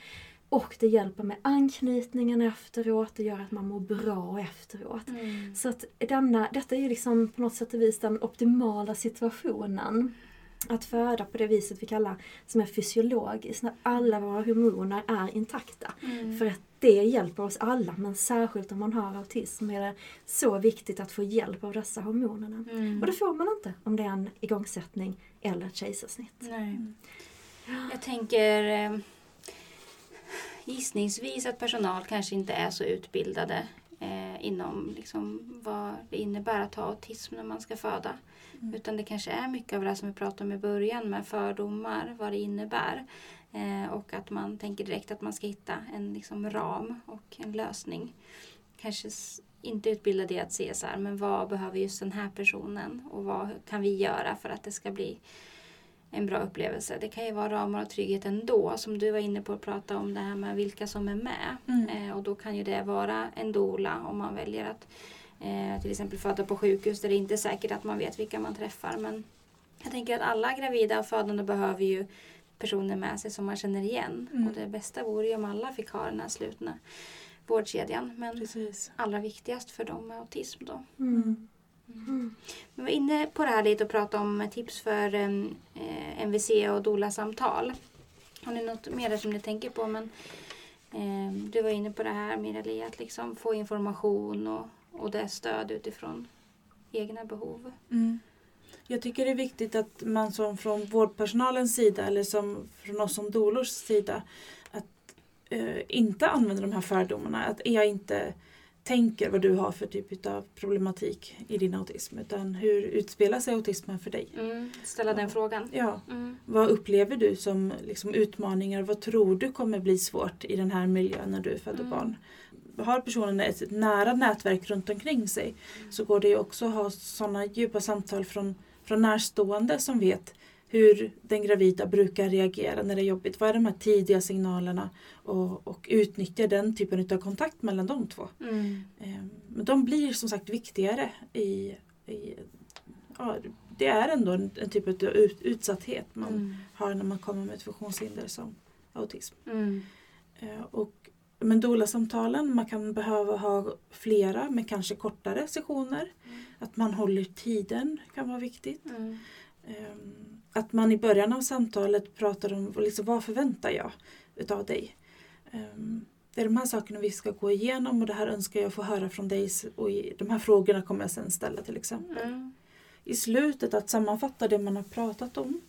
Och det hjälper med anknytningen efteråt, det gör att man mår bra efteråt. Mm. Så att denna, detta är ju liksom på något sätt och vis den optimala situationen. Att föda på det viset vi kallar som är fysiologiskt, när alla våra hormoner är intakta. Mm. För att det hjälper oss alla, men särskilt om man har autism är det så viktigt att få hjälp av dessa hormonerna. Mm. Och det får man inte om det är en igångsättning eller ett kejsarsnitt. Nej. Jag tänker eh, gissningsvis att personal kanske inte är så utbildade eh, inom liksom, vad det innebär att ha autism när man ska föda. Mm. Utan det kanske är mycket av det som vi pratade om i början med fördomar, vad det innebär. Eh, och att man tänker direkt att man ska hitta en liksom, ram och en lösning. Kanske inte utbildad i att se så här, men vad behöver just den här personen och vad kan vi göra för att det ska bli en bra upplevelse. Det kan ju vara ramar och trygghet ändå, som du var inne på att prata om det här med vilka som är med. Mm. Eh, och då kan ju det vara en dola om man väljer att eh, till exempel föda på sjukhus där det inte är säkert att man vet vilka man träffar. Men jag tänker att alla gravida och födande behöver ju personer med sig som man känner igen. Mm. Och det bästa vore ju om alla fick ha den här slutna vårdkedjan. Men Precis. allra viktigast för dem med autism då. Mm. Mm. Vi var inne på det här lite och pratade om tips för eh, MVC och DOLA-samtal. Har ni något mer där som ni tänker på? Men, eh, du var inne på det här Mirali, att liksom få information och, och det stöd utifrån egna behov. Mm. Jag tycker det är viktigt att man som från vårdpersonalens sida eller som från oss som dolors sida att eh, inte använda de här fördomarna. Att jag inte tänker vad du har för typ av problematik i din autism utan hur utspelar sig autismen för dig? Mm, ställa den frågan. Ja, Mm. vad upplever du som liksom, utmaningar? Vad tror du kommer bli svårt i den här miljön när du föder Mm. barn? Har personen ett nära nätverk runt omkring sig så går det ju också att ha sådana djupa samtal från, från närstående som vet hur den gravida brukar reagera när det är jobbigt. Vad är de här tidiga signalerna? Och, och utnyttja den typen av kontakt mellan de två. Mm. Eh, Men de blir som sagt viktigare i, i ja, det är ändå en, en typ av ut, utsatthet man Mm. har när man kommer med ett funktionshinder som autism. Mm. Eh, Och, men DOLA-samtalen, man kan behöva ha flera med kanske kortare sessioner. Att man håller tiden kan vara viktigt. Mm. Ehm, Att man i början av samtalet pratar om liksom, vad förväntar jag utav dig. Ehm, Det är de här sakerna vi ska gå igenom och det här önskar jag få höra från dig och de här frågorna kommer jag sen ställa till exempel. Mm. I slutet att sammanfatta det man har pratat om.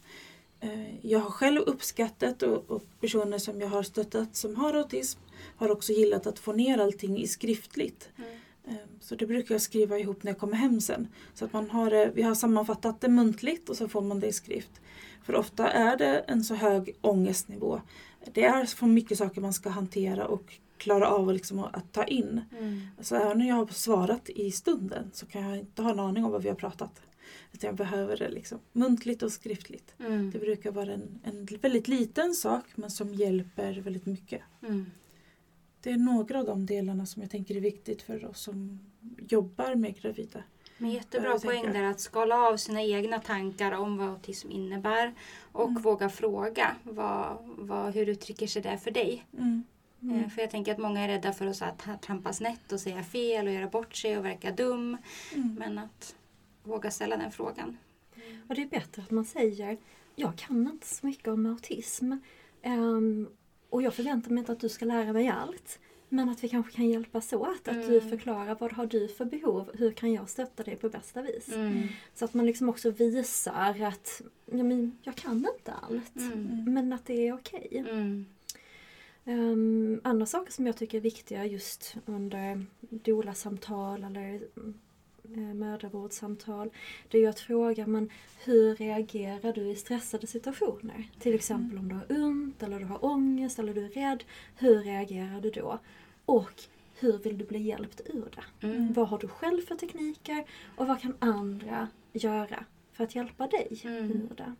Eh, Jag har själv uppskattat och, och personer som jag har stöttat som har autism har också gillat att få ner allting i skriftligt. Mm. Eh, Så det brukar jag skriva ihop när jag kommer hem sen. Så att man har, det- vi har sammanfattat det muntligt och så får man det i skrift. För ofta är det en så hög ångestnivå. Det är så mycket saker man ska hantera och klara av liksom att ta in. Mm. Så även när jag har svarat i stunden så kan jag inte ha en aning om vad vi har pratat. Utan jag behöver det liksom muntligt och skriftligt. Mm. Det brukar vara en, en väldigt liten sak men som hjälper väldigt mycket. Mm. Det är några av de delarna som jag tänker är viktigt för oss som jobbar med gravida. Men jättebra Jag poäng där att skala av sina egna tankar om vad autism innebär och Mm. våga fråga vad, vad, hur uttrycker sig det för dig. Mm. Mm. Eh, För jag tänker att många är rädda för att trampa snett och säga fel och göra bort sig och verka dum. Mm. Men att våga ställa den frågan. Och det är bättre att man säger jag kan inte så mycket om autism. Ehm, och jag förväntar mig inte att du ska lära mig allt. Men att vi kanske kan hjälpas åt. Att du Mm. förklarar vad har du för behov? Hur kan jag stötta dig på bästa vis? Mm. Så att man liksom också visar att ja, men, jag kan inte allt. Mm. Men att det är okej. Mm. Um, andra saker som jag tycker är viktiga just under doula-samtal eller uh, mödravårdssamtal. Det är ju att fråga men hur reagerar du i stressade situationer? Till exempel om du har ont eller du har ångest eller du är rädd. Hur reagerar du då? Och hur vill du bli hjälpt ur det? Mm. Vad har du själv för tekniker och vad kan andra göra för att hjälpa dig Mm. ur det?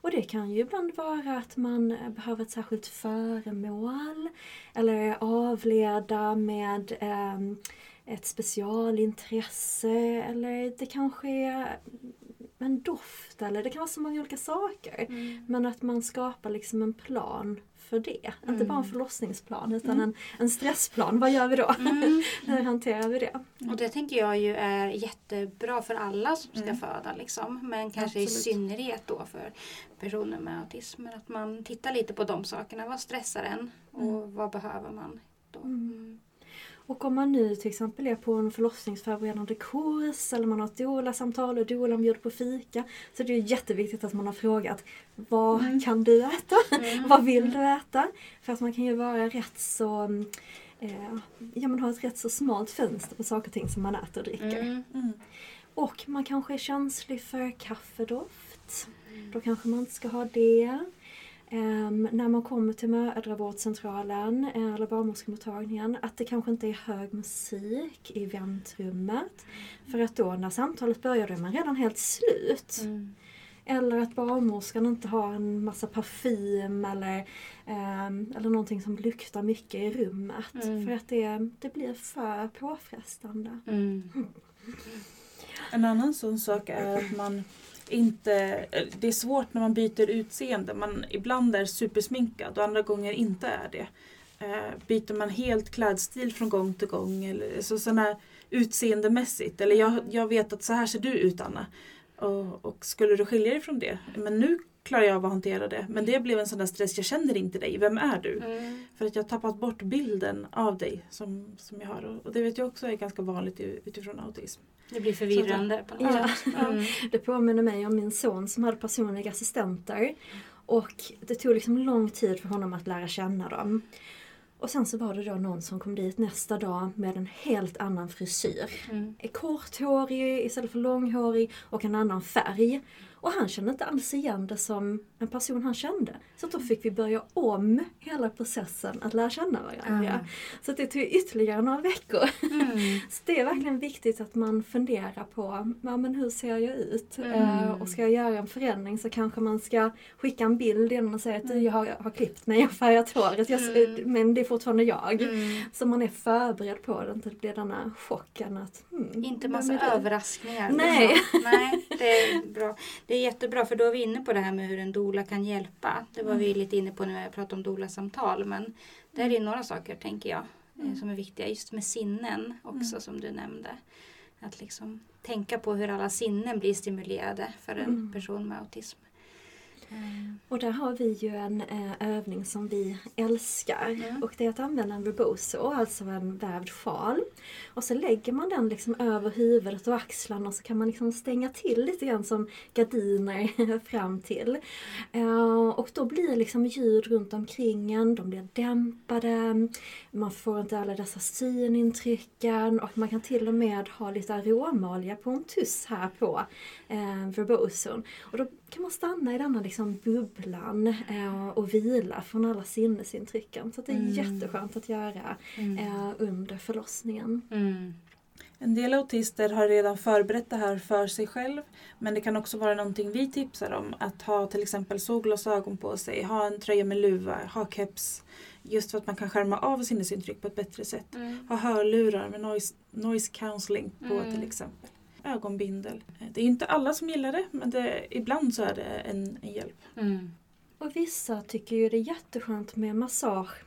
Och det kan ju ibland vara att man behöver ett särskilt föremål eller avleda med ehm, ett specialintresse eller det kanske är en doft eller det kan vara så många olika saker. Mm. Men att man skapar liksom en plan för det. Inte Mm. bara en förlossningsplan utan Mm. en, en stressplan. Vad gör vi då? Mm. Hur hanterar vi det? Och det tänker jag ju är jättebra för alla som ska Mm. föda. Liksom. Men kanske i Absolut. synnerhet då för personer med autism. Att man tittar lite på de sakerna. Vad stressar en? Och vad behöver man? Då? Mm. Och om man nu till exempel är på en förlossningsförberedande kurs eller man har ett doula-samtal och doulan bjuder på fika så det är jätteviktigt att man har frågat Vad Mm. kan du äta? Mm. Vad vill du äta? För att man kan ju vara rätt så eh, Ja man har ett rätt så smalt fönster på saker och ting som man äter och dricker. Mm. Mm. Och man kanske är känslig för kaffedoft. Då kanske man inte ska ha det. Ehm, när man kommer till mödravårdscentralen eh, eller barnmorskemottagningen att det kanske inte är hög musik i väntrummet. För att då när samtalet börjar då är man redan helt slut. Mm. Eller att barnmorskan inte har en massa parfym eller, ehm, eller någonting som luktar mycket i rummet. Mm. För att det, det blir för påfrestande. Mm. En annan sån sak är att man inte... Det är svårt när man byter utseende. Man ibland är supersminkad och andra gånger inte är det. Eh, byter man helt klädstil från gång till gång eller så sådana utseendemässigt. Eller jag, jag vet att så här ser du ut Anna. Och, och skulle du skilja dig från det? Men nu klarar jag av att hantera det. Men det blev en sån där stress. Jag känner inte dig. Vem är du? Mm. För att jag har tappat bort bilden av dig som, som jag har. Och- det vet jag också är ganska vanligt utifrån autism. Det blir förvirrande på något Ja. Mm. Det påminner mig om min son som hade personliga assistenter. Och det tog liksom lång tid för honom att lära känna dem. Och sen så var det då någon som kom dit nästa dag med en helt annan frisyr. Mm. Korthårig istället för långhårig och en annan färg. Och han kände inte alls igen det som en person han kände. Så då fick vi börja om hela processen att lära känna varandra. Mm. Så det tog ytterligare några veckor. Mm. Så det är verkligen viktigt att man funderar på ja, men hur ser jag ut? Mm. Eh, och ska jag göra en förändring så kanske man ska skicka en bild innan och säga att du, jag har, har klippt mig, jag har färgat håret, jag, Mm. men det är fortfarande jag. Mm. Så man är förberedd på det, inte blir denna chocken att hmm, Inte massa överraskningar. Nej. Nej, det är bra. Det är jättebra för då är vi inne på det här med hur en doula kan hjälpa. Det var vi lite inne på när vi pratade om doula-samtal. Men det är några saker tänker jag eh, som är viktiga. Just med sinnen också som du nämnde. Att liksom tänka på hur alla sinnen blir stimulerade för en Mm. person med autism. Mm. Och där har vi ju en eh, övning som vi älskar. Mm. Och det är att använda en rebozo, alltså en vävd sjal. Och så lägger man den liksom över huvudet och axlarna och så kan man liksom stänga till lite grann som gardiner fram till. Eh, och då blir liksom ljud runt omkring en, de blir dämpade. Man får inte alla dessa synintrycken och man kan till och med ha lite aromaolja på en tuss här på eh, verbozon. Och då kan man stanna i denna liksom bubblan eh, och vila från alla sinnesintrycken. Så att det är Mm. jätteskönt att göra Mm. eh, under förlossningen. Mm. En del autister har redan förberett det här för sig själv. Men det kan också vara någonting vi tipsar om. Att ha till exempel solglasögon på sig, ha en tröja med luva, ha keps. Just för att man kan skärma av sinnesintryck på ett bättre sätt. Mm. Ha hörlurar med noise, noise counseling på Mm. till exempel. Ögonbindel. Det är inte alla som gillar det men det, ibland så är det en, en hjälp. Mm. Och vissa tycker ju det är jätteskönt med massage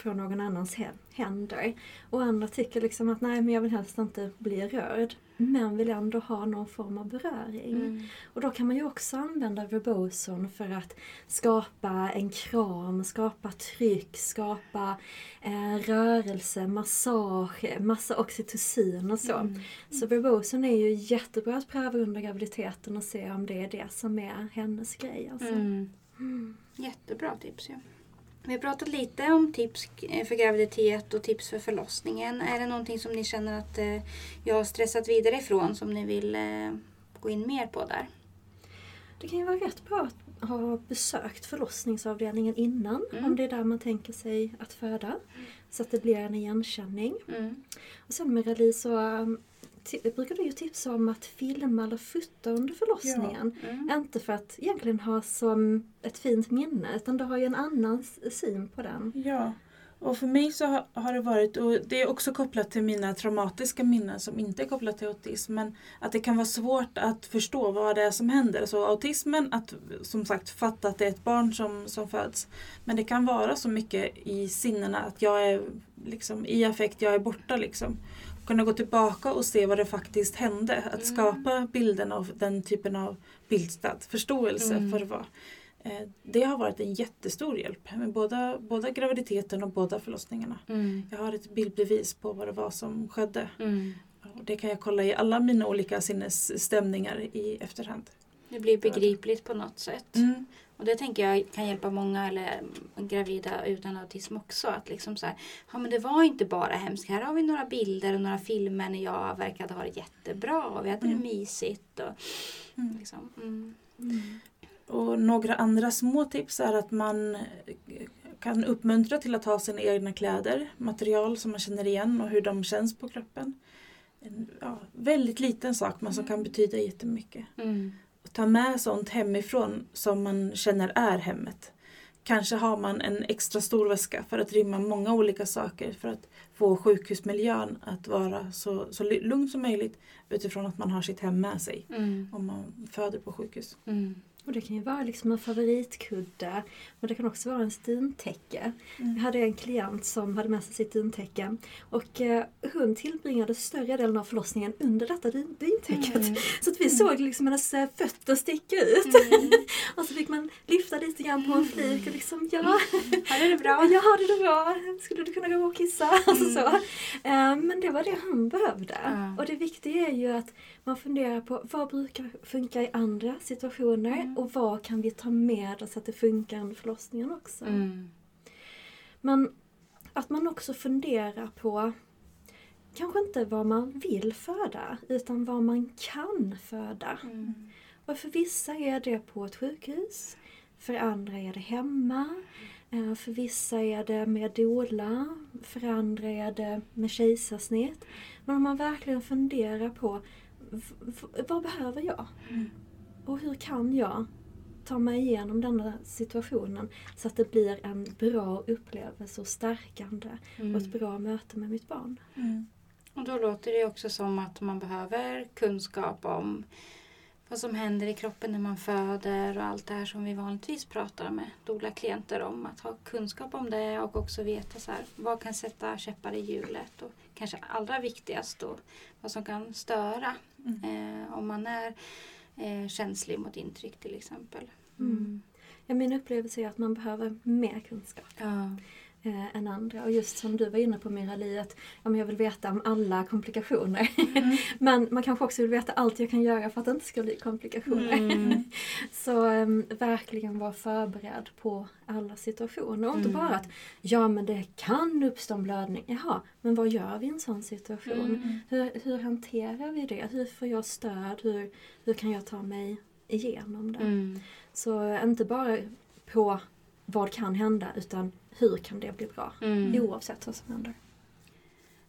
från någon annans hä- händer. Och andra tycker liksom att nej men jag vill helst inte bli rörd. Men vill ändå ha någon form av beröring. Mm. Och då kan man ju också använda verbozon för att skapa en kram, skapa tryck, skapa eh, rörelse, massage, massa oxytocin och så. Mm. Så verbozon är ju jättebra att pröva under graviditeten och se om det är det som är hennes grej. Alltså. Mm. Mm. Jättebra tips ju. Vi har pratat lite om tips eh, för graviditet och tips för förlossningen. Är det någonting som ni känner att eh, jag har stressat vidare ifrån som ni vill eh, gå in mer på där? Det kan ju vara rätt bra att ha besökt förlossningsavdelningen innan Mm. om det är där man tänker sig att föda. Så att det blir en igenkänning. Mm. Och sen Miralie så brukar du ju tipsa om att filma eller fota under förlossningen. Mm. Inte för att egentligen ha som ett fint minne utan du har ju en annan syn på den. Ja, och för mig så ha- har det varit, och det är också kopplat till mina traumatiska minnen som inte är kopplat till autism, men att det kan vara svårt att förstå vad det är som händer. Så autismen, att som sagt fatta att det är ett barn som, som föds. Men det kan vara så mycket i sinnena att jag är liksom i affekt, jag är borta liksom. Kunna gå tillbaka och se vad det faktiskt hände. Att Mm. skapa bilden av den typen av bildstat, förståelse Mm. för det var. Eh, Det har varit en jättestor hjälp med båda, båda graviditeten och båda förlossningarna. Mm. Jag har ett bildbevis på vad det var som skedde. Mm. Och det kan jag kolla i alla mina olika sinnesstämningar i efterhand. Det blir begripligt på något sätt. Mm. Och det tänker jag kan hjälpa många eller mm, gravida utan autism också. Att liksom så här, ja men det var inte bara hemskt. Här har vi några bilder och några filmer när jag verkade ha det jättebra och vi hade Mm. det mysigt. Och, Mm. liksom, mm. Och några andra små tips är att man kan uppmuntra till att ha sina egna kläder, material som man känner igen och hur de känns på kroppen. En ja, väldigt liten sak men som kan betyda jättemycket. Mm. Ta med sånt hemifrån som man känner är hemmet. Kanske har man en extra stor väska för att rymma många olika saker för att få sjukhusmiljön att vara så, så lugn som möjligt utifrån att man har sitt hem med sig Mm. om man föder på sjukhus. Mm. Och det kan ju vara liksom en favoritkudde men det kan också vara en duntäcke. Mm. Jag hade en klient som hade med sig sitt duntäcke och eh, hon tillbringade större delen av förlossningen under detta duntäcket. Mm. Så att vi såg liksom hennes eh, fötter sticka ut. Mm. och så fick man lyfta lite grann på en flik och liksom ja, Har du det bra? jag har det bra. Skulle du kunna gå och kissa? Alltså så. Eh, Men det var det han behövde. Ja. Och det viktiga är ju att man funderar på vad brukar funka i andra situationer Mm. och vad kan vi ta med oss att det funkar under förlossningen också. Mm. Men att man också funderar på kanske inte vad man vill föda utan vad man kan föda. Mm. Och för vissa är det på ett sjukhus, för andra är det hemma, eh, för vissa är det med doula, för andra är det med kejsarsnitt. Men om man verkligen funderar på vad behöver jag? Mm. Och hur kan jag ta mig igenom denna situationen så att det blir en bra upplevelse och stärkande Mm. och ett bra möte med mitt barn. Mm. Och då låter det också som att man behöver kunskap om vad som händer i kroppen när man föder och allt det här som vi vanligtvis pratar med doula-klienter om. Att ha kunskap om det och också veta så här, vad kan sätta käppar i hjulet och kanske allra viktigast då vad som kan störa Mm. eh, om man är eh, känslig mot intryck till exempel. Mm. Ja, min upplevelse är att man behöver mer kunskap. Ja. Eh, än andra. Och just som du var inne på Mirali, att ja, men jag vill veta om alla komplikationer. Mm. men man kanske också vill veta allt jag kan göra för att det inte ska bli komplikationer. Mm. Så em, verkligen vara förberedd på alla situationer. Och inte Mm. bara att ja men det kan uppstå en blödning. Jaha, men vad gör vi i en sån situation? Mm. Hur, hur hanterar vi det? Hur får jag stöd? Hur, hur kan jag ta mig igenom det? Mm. Så inte bara på vad kan hända utan hur kan det bli bra? Mm. Oavsett vad som händer.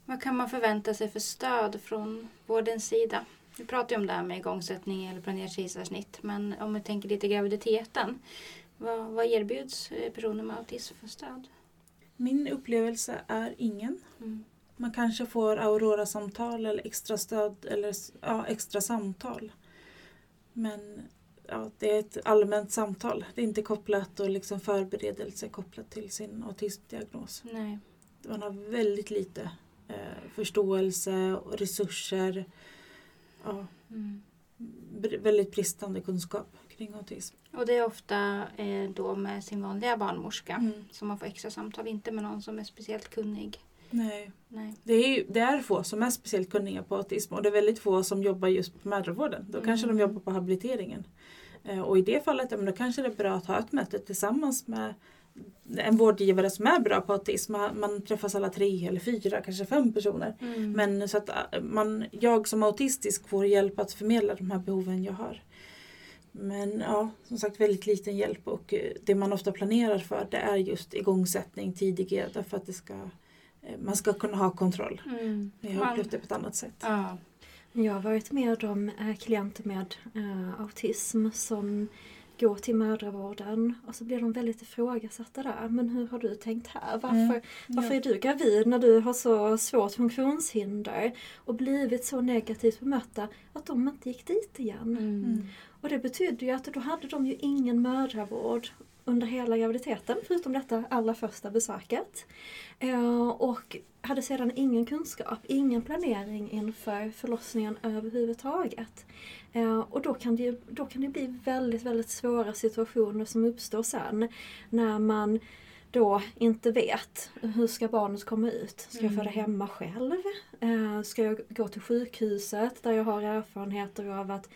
Vad kan man förvänta sig för stöd från vårdens sida? Vi pratar ju om det här med igångsättning eller planerat kejsarsnitt. Men om vi tänker lite graviditeten. Vad, vad erbjuds eh, personer med autism för stöd? Min upplevelse är ingen. Mm. Man kanske får Aurora-samtal eller extra stöd eller ja, extra samtal. Men ja, det är ett allmänt samtal. Det är inte kopplat och liksom förberedelse kopplat till sin autismdiagnos. Nej. Man har väldigt lite eh, förståelse och resurser. Ja, Mm. br- väldigt bristande kunskap kring autism. Och det är ofta eh, då med sin vanliga barnmorska Mm. som man får extra samtal. Inte med någon som är speciellt kunnig. Nej. Nej. Det är, det är få som är speciellt kunniga på autism och det är väldigt få som jobbar just på mödravården. Då kanske Mm. de jobbar på habiliteringen. Eh, och i det fallet ja, men då kanske det är bra att ha ett möte tillsammans med en vårdgivare som är bra på autism. Man, man träffas alla tre eller fyra, kanske fem personer. Mm. Men så att äh, man, jag som autistisk får hjälp att förmedla de här behoven jag har. Men ja, som sagt väldigt liten hjälp och eh, det man ofta planerar för det är just igångsättning tidig för att det ska, eh, man ska kunna ha kontroll. Mm. Jag har upplevt det på ett annat sätt. Ja. Jag har varit med om äh, klienter med äh, autism som går till mödravården och så blir de väldigt ifrågasatta där. Men hur har du tänkt här? Varför, Mm. varför är du gravid när du har så svårt funktionshinder och blivit så negativt bemötta att de inte gick dit igen? Mm. Och det betyder ju att då hade de ju ingen mödravård under hela graviditeten förutom detta allra första besöket. Eh, och hade sedan ingen kunskap, ingen planering inför förlossningen överhuvudtaget. Eh, och då kan, det, då kan det bli väldigt, väldigt svåra situationer som uppstår sen när man då inte vet hur ska barnet komma ut. Ska jag föda Mm. hemma själv? Eh, ska jag gå till sjukhuset där jag har erfarenheter av att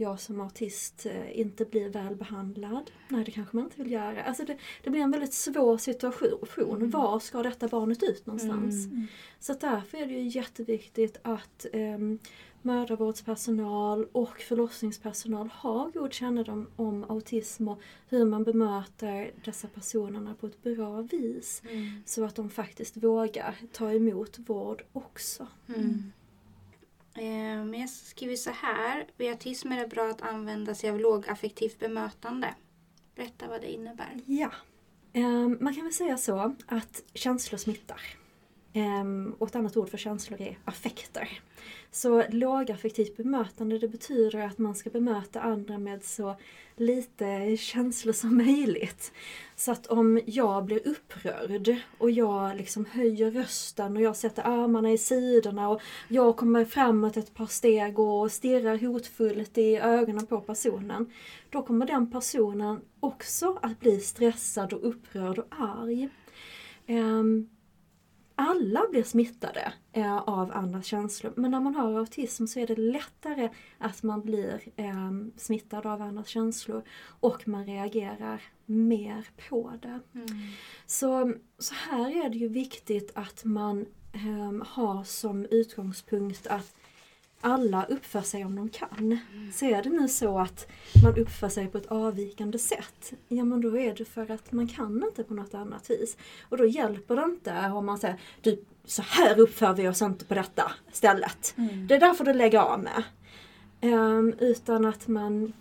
jag som autist eh, inte blir väl behandlad. Nej, det kanske man inte vill göra. Alltså det, det blir en väldigt svår situation. Mm. Var ska detta barnet ut någonstans? Mm. Mm. Så därför är det ju jätteviktigt att um, mödravårdspersonal och förlossningspersonal har god kännedom om autism och hur man bemöter dessa personerna på ett bra vis. Mm. Så att de faktiskt vågar ta emot vård också. Mm. Eh, men jag skriver så här. Vid autism är det bra att använda sig av lågaffektivt bemötande. Berätta vad det innebär. Ja. Ehm, man kan väl säga så att känslor smittar. Um, och ett annat ord för känslor är affekter. Så lågaffektivt bemötande det betyder att man ska bemöta andra med så lite känslor som möjligt. Så att om jag blir upprörd och jag liksom höjer rösten och jag sätter armarna i sidorna och jag kommer framåt ett par steg och stirrar hotfullt i ögonen på personen. Då kommer den personen också att bli stressad och upprörd och arg. Um, alla blir smittade eh, av andras känslor. Men när man har autism så är det lättare att man blir eh, smittad av andras känslor och man reagerar mer på det. Mm. Så, så här är det ju viktigt att man eh, har som utgångspunkt att alla uppför sig om de kan. Så är det nu så att man uppför sig på ett avvikande sätt, ja men då är det för att man kan inte på något annat vis. Och då hjälper det inte om man säger du, så här uppför vi oss inte på detta stället. Mm. Det är därför du lägger av med. Ehm, utan att man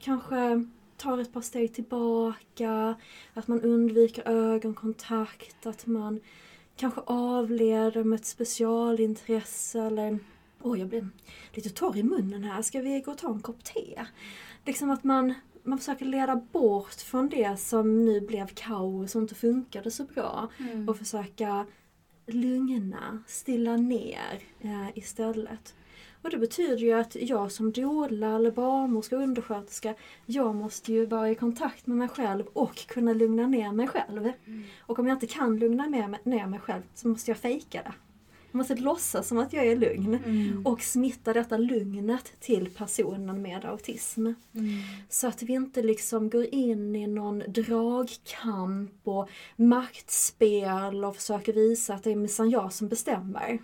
kanske tar ett par steg tillbaka, att man undviker ögonkontakt, att man kanske avleder med ett specialintresse eller Oj, jag blir lite torr i munnen här. Ska vi gå och ta en kopp te? Liksom att man, man försöker leda bort från det som nu blev kaos och inte funkade så bra. Mm. Och försöka lugna, stilla ner eh, istället. Och det betyder ju att jag som doula eller barnmorska och undersköterska, jag måste ju vara i kontakt med mig själv och kunna lugna ner mig själv. Mm. Och om jag inte kan lugna ner mig, ner mig själv så måste jag fejka det. Jag måste låtsas som att jag är lugn Mm. och smitta detta lugnet till personen med autism. Mm. Så att vi inte liksom går in i någon dragkamp och maktspel och försöker visa att det är minsann jag som bestämmer.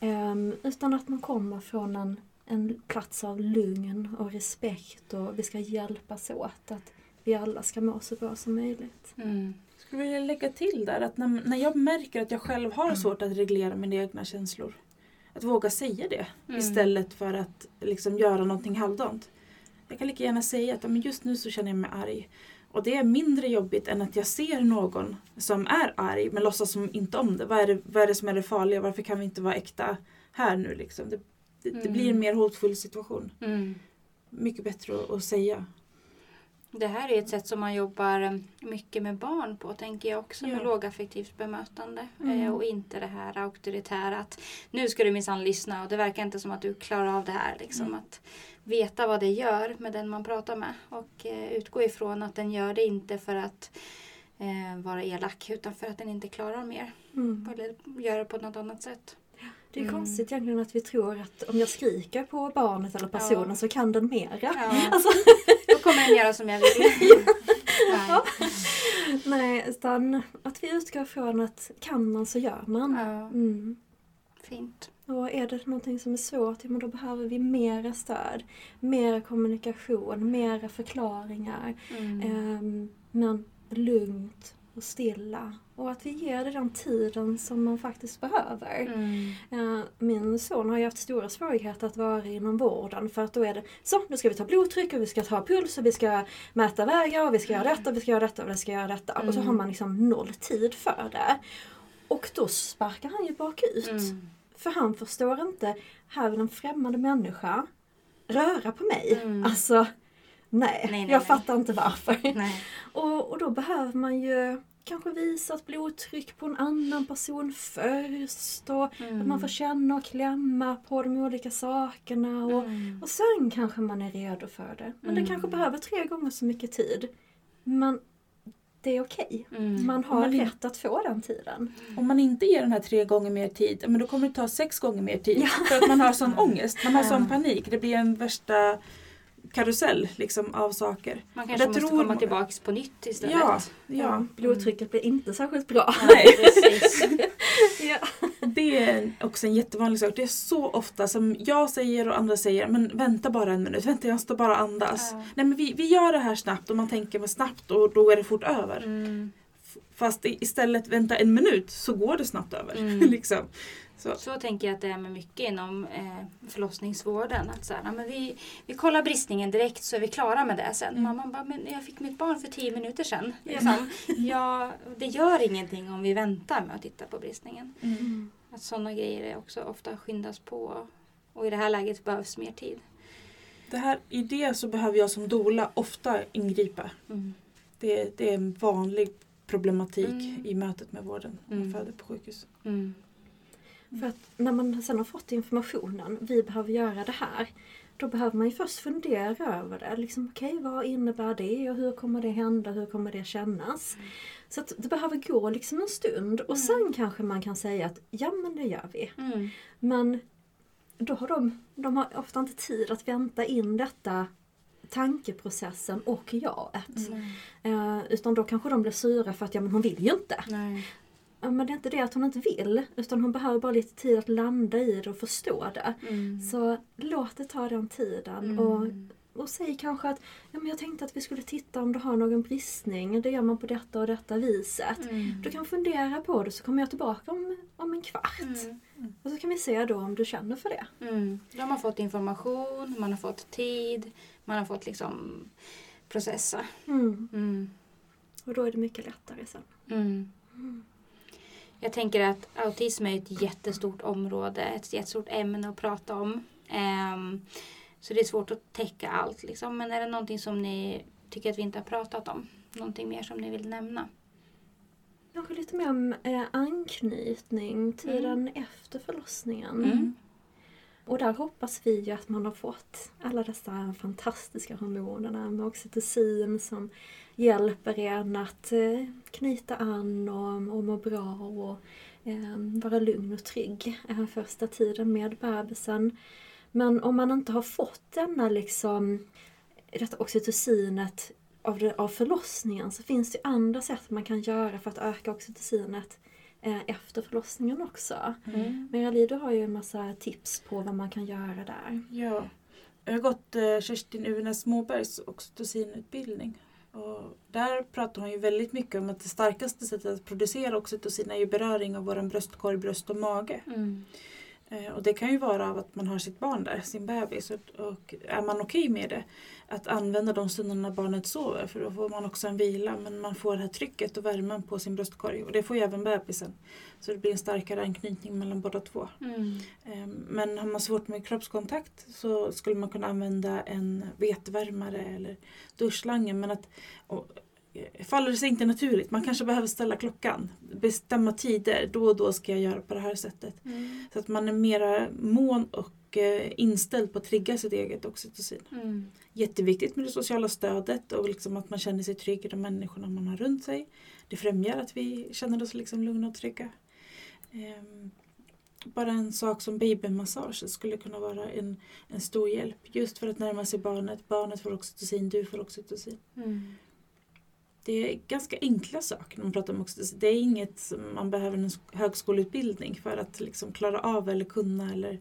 Ehm, utan att man kommer från en, en plats av lugn och respekt och vi ska hjälpas åt att vi alla ska må så bra som möjligt. Mm. Skulle vilja lägga till där att när, när jag märker att jag själv har svårt att reglera mina egna känslor. Att våga säga det Mm. istället för att liksom göra någonting halvdant. Jag kan lika gärna säga att "Ja, men just nu så känner jag mig arg. Och det är mindre jobbigt än att jag ser någon som är arg men låtsas som inte om det. Vad är det, vad är det som är det farliga? Varför kan vi inte vara äkta här nu? Liksom? Det, det, det Mm. blir en mer hotfull situation. Mm. Mycket bättre att, att säga. Det här är ett sätt som man jobbar eh, mycket med barn på, tänker jag också, med Ja. lågaffektivt bemötande. Mm. Eh, och inte det här auktoritära att nu ska du minsann lyssna och det verkar inte som att du klarar av det här. Liksom. Mm. Att veta vad det gör med den man pratar med och eh, utgå ifrån att den gör det inte för att eh, vara elak utan för att den inte klarar mer. Mm. Eller gör det på något annat sätt. Det är Mm. konstigt egentligen att vi tror att om jag skriker på barnet eller personen Ja. så kan den mera. Ja. Alltså, kommer den göra som jag vill. Nej. nej, utan att vi utgår från att kan man så gör man. Ja, Mm. fint. Och är det någonting som är svårt, ja, men då behöver vi mera stöd, mera kommunikation, mera förklaringar. Mm. Ehm, men lugnt och stilla. Och att vi ger det den tiden som man faktiskt behöver. Mm. Eh, Min son har ju haft stora svårigheter att vara inom vården för att då är det så, nu ska vi ta blodtryck och vi ska ta puls och vi ska mäta vägar och vi ska göra detta och vi ska göra detta och vi ska göra detta. Och så Mm. har man liksom noll tid för det. Och då sparkar han ju bakut. Mm. För han förstår inte, här vill en främmande människa röra på mig. Mm. Alltså, nej, Nej, nej, jag nej. fattar inte varför. Och, och då behöver man ju kanske visa ett blodtryck på en annan person först. Och Mm. att man får känna och klämma på de olika sakerna. Och, Mm. och sen kanske man är redo för det. Men det Mm. kanske behöver tre gånger så mycket tid. Men det är okej. Mm. Man har det- rätt att få den tiden. Om man inte ger den här tre gånger mer tid, men då kommer det ta sex gånger mer tid. För att man har sån ångest, man har Ja. sån panik. Det blir en värsta karusell liksom, av saker. Man kanske Jag måste tror- komma tillbaks på nytt istället. Ja, Ja, ja. blodtrycket blir inte särskilt bra. Nej. Ja. Det är också en jättevanlig sak. Det är så ofta som jag säger och andra säger men vänta bara en minut, vänta jag måste bara andas. Ja. Nej men vi, vi gör det här snabbt och man tänker snabbt och då är det fort över. Mm. Fast istället vänta en minut så går det snabbt över. Mm. liksom. så. Så tänker jag att det är med mycket inom eh, förlossningsvården. Att så här, men vi, vi kollar bristningen direkt så är vi klara med det sen. Mm. Mamman bara, men jag fick mitt barn för tio minuter sedan. Liksom. ja, det gör ingenting om vi väntar med att titta på bristningen. Mm. Att sådana grejer är också ofta skyndas på. Och i det här läget behövs mer tid. Det här, I det så behöver jag som dola ofta ingripa. Mm. Det, det är en vanlig problematik Mm. i mötet med vården när man Mm. föder på sjukhus. Mm. För att när man sen har fått informationen, vi behöver göra det här. Då behöver man ju först fundera över det. Liksom, Okej, vad innebär det och hur kommer det hända? Hur kommer det kännas? Så att det behöver gå liksom en stund och sen kanske man kan säga att ja men det gör vi. Mm. Men då har de, de har ofta inte tid att vänta in detta tankeprocessen och jaet. Mm. Eh, utan då kanske de blir sura för att ja men hon vill ju inte. Nej. Ja, men det är inte det att hon inte vill utan hon behöver bara lite tid att landa i det och förstå det. Mm. Så låt det ta den tiden Mm. och, och säg kanske att ja, men jag tänkte att vi skulle titta om du har någon bristning. Det gör man på detta och detta viset. Mm. Du kan fundera på det så kommer jag tillbaka om, om en kvart. Mm. Och så kan vi se då om du känner för det. Mm. De har fått information, man har fått tid, man har fått liksom processa. Mm. Mm. Och då är det mycket lättare sen. Mm. Jag tänker att autism är ett jättestort område, ett jättestort ämne att prata om. Ehm, så det är svårt att täcka allt. Liksom. Men är det någonting som ni tycker att vi inte har pratat om? Någonting mer som ni vill nämna? Kanske lite mer om eh, anknytning, tiden efter förlossningen. Och där hoppas vi ju att man har fått alla dessa fantastiska hormonerna med oxytocin som hjälper en att eh, knyta an och, och må bra och eh, vara lugn och trygg eh, första tiden med bebisen. Men om man inte har fått denna liksom, detta oxytocinet av, det, av förlossningen så finns det andra sätt man kan göra för att öka oxytocinet eh, efter förlossningen också. Mm. Mira-Li, du har ju en massa tips på vad man kan göra där. Ja. Jag har gått eh, Kerstin Uvenes Småbergs oxytocinutbildning. Och där pratar hon ju väldigt mycket om att det starkaste sättet att producera oxytocin är ju beröring av vår bröstkorg, bröst och mage. Mm. Eh, och det kan ju vara av att man har sitt barn där, sin bebis. Och, och är man okej med det, att använda de stunderna barnet sover. För då får man också en vila men man får det här trycket och värmen på sin bröstkorg. Och det får ju även bebisen. Så det blir en starkare anknytning mellan båda två. Mm. Eh, Men har man svårt med kroppskontakt så skulle man kunna använda en vetvärmare eller duschslangen. Men att, faller det sig inte naturligt, man kanske behöver ställa klockan. Bestämma tider, då och då ska jag göra på det här sättet. Mm. Så att man är mera mån och eh, inställd på att trigga sitt eget oxytocin. Mm. Jätteviktigt med det sociala stödet och liksom att man känner sig trygg i de människorna man har runt sig. Det främjar att vi känner oss liksom lugna och trygga. Ehm, bara en sak som babymassage skulle kunna vara en, en stor hjälp. Just för att närma sig barnet. Barnet får oxytocin, du får oxytocin. Mm. Det är ganska enkla saker när man pratar om oxytocin. Det är inget som man behöver en högskoleutbildning för att liksom klara av eller kunna eller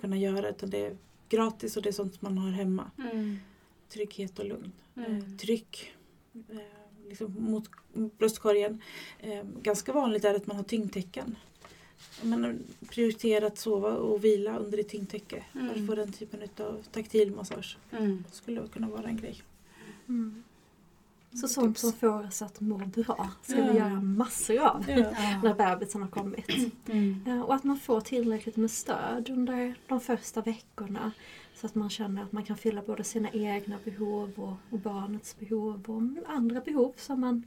kunna göra utan det är gratis och det är sånt som man har hemma. Mm. Trygghet och lugn. Mm. Eh, tryck eh, liksom mot bröstkorgen. Eh, ganska vanligt är att man har tyngdtecken. Man prioriterar att sova och vila under ett tyngdtäcke för att Mm. få den typen av taktil massage. Mm. skulle kunna vara en grej. Mm. Så sånt som får oss att må bra ska vi göra massor av Ja. när bebisen har kommit. Mm. Eh, Och att man får tillräckligt med stöd under de första veckorna så att man känner att man kan fylla både sina egna behov och, och barnets behov och andra behov som man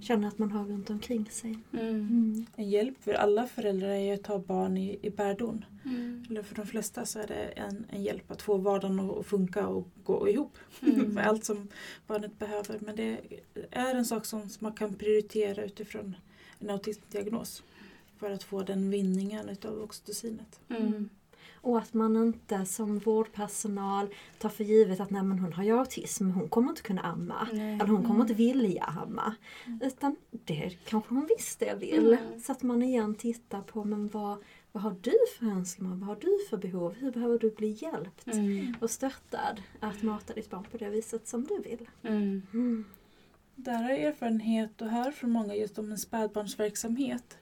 känner att man har runt omkring sig. Mm. Mm. En hjälp för alla föräldrar är att ha barn i, i bärdon. Mm. Eller för de flesta så är det en, en hjälp att få vardagen att, funka och gå ihop. Mm. För allt som barnet behöver. Men det är en sak som, som man kan prioritera utifrån en autismdiagnos. För att få den vinningen utav oxytocinet. Och att man inte som vårdpersonal tar för givet att nej, men hon har ju autism, hon kommer inte kunna amma. Nej. Eller hon kommer Mm. inte vilja amma. Mm. Utan det kanske hon visst det vill. Mm. Så att man igen tittar på men vad, vad har du för önskemål? Vad har du för behov? Hur behöver du bli hjälpt Mm. och stöttad att mata ditt barn på det viset som du vill? Mm. Mm. Där har jag erfarenhet och hör från många just om en spädbarnsverksamhet.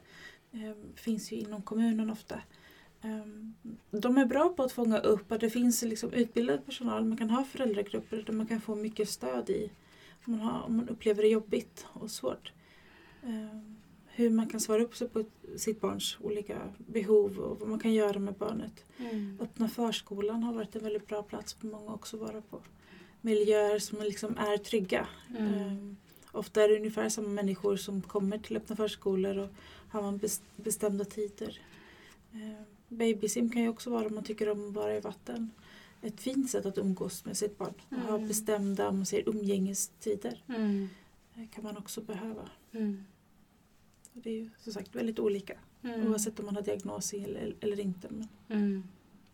Eh, finns ju inom kommunen ofta. Eh, de är bra på att fånga upp och det finns liksom utbildad personal. Man kan ha föräldragrupper där man kan få mycket stöd i om man, har, om man upplever det jobbigt och svårt. Eh, hur man kan svara upp sig på sitt barns olika behov och vad man kan göra med barnet. Mm. Öppna förskolan har varit en väldigt bra plats för många också att vara på. Miljöer som liksom är trygga. Mm. Ehm, ofta är det ungefär samma människor som kommer till öppna förskolor och har man bes- bestämda tider. Babysim kan ju också vara om man tycker om att vara i vatten. Ett fint sätt att umgås med sitt barn. Och ha Mm. bestämda om man säger, umgängestider. Mm. Det kan man också behöva. Mm. Och det är ju som sagt väldigt olika. Mm. Oavsett om man har diagnos eller, eller inte. Men Mm.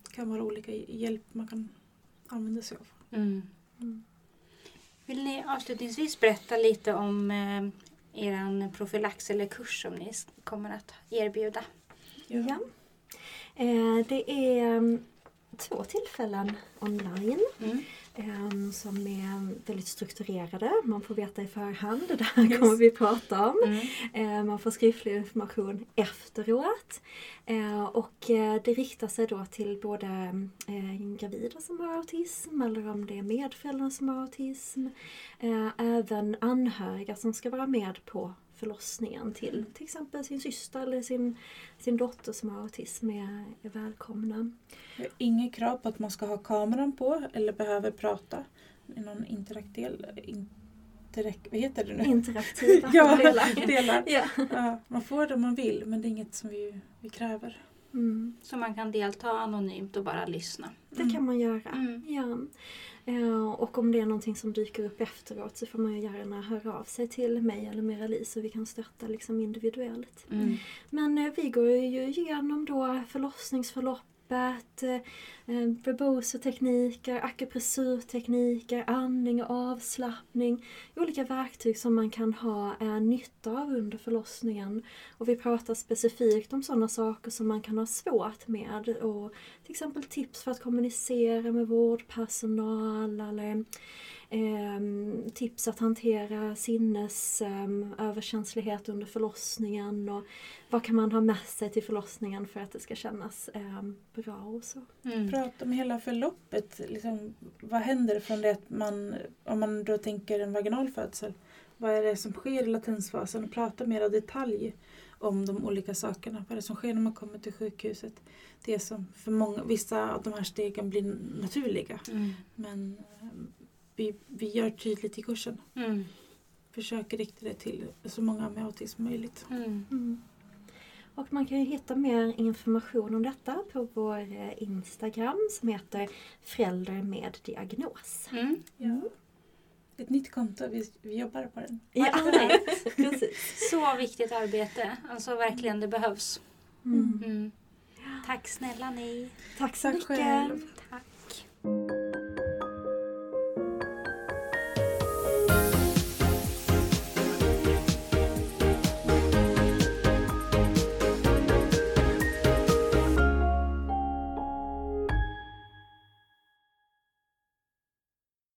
det kan vara olika hjälp man kan använda sig av. Mm. Mm. Vill ni avslutningsvis berätta lite om eh, er profylax eller kurs som ni kommer att erbjuda? Ja. Eh, det är mm, två tillfällen online. Mm. eh, som är väldigt strukturerade. Man får veta i förhand, det där Yes. kommer vi prata om. Mm. Eh, man får skriftlig information efteråt. Eh, och eh, det riktar sig då till både eh, gravida som har autism eller om det är medföräldrar som har autism. Eh, även anhöriga som ska vara med på förlossningen till till exempel sin syster eller sin, sin dotter som har autism är, är välkomna. Inget krav på att man ska ha kameran på eller behöver prata i någon interaktel... Interek, vad heter det nu? Interaktiva ja, delar. delar. Ja. Ja, man får det man vill men det är inget som vi, vi kräver. Mm. Så man kan delta anonymt och bara lyssna. Det kan man göra. Mm. Ja. Eh, och om det är någonting som dyker upp efteråt så får man ju gärna höra av sig till mig eller Mira-Li så vi kan stötta liksom individuellt. Mm. Men eh, vi går ju igenom då förlossningsförloppet, eh, eh, Rebozo-tekniker, akupressurtekniker, andning och avslappning. Olika verktyg som man kan ha eh, nytta av under förlossningen. Och vi pratar specifikt om sådana saker som man kan ha svårt med. Och till exempel tips för att kommunicera med vårdpersonal eller ehm, tips att hantera sinnes ehm, överkänslighet under förlossningen och vad kan man ha med sig till förlossningen för att det ska kännas ehm, bra och så. Mm. Prata om hela förloppet. Liksom, vad händer från det att man, om man då tänker en vaginal födsel, vad är det som sker i latensfasen? Och prata mer i detalj om de olika sakerna. Vad är det som sker när man kommer till sjukhuset? Det som för många, vissa av de här stegen blir naturliga. Mm. Men eh, vi, vi gör tydligt i kursen. Mm. Försöker rikta det till så många med autism som möjligt. Mm. Mm. Och man kan ju hitta mer information om detta på vår eh, Instagram som heter Förälder med diagnos. Mm. Ja. Ett nytt konto, vi, vi jobbar på den. Ja, precis. Så viktigt arbete. Alltså verkligen, det behövs. Mm. Mm. Tack snälla ni. Tack så Tack mycket. själv. Tack.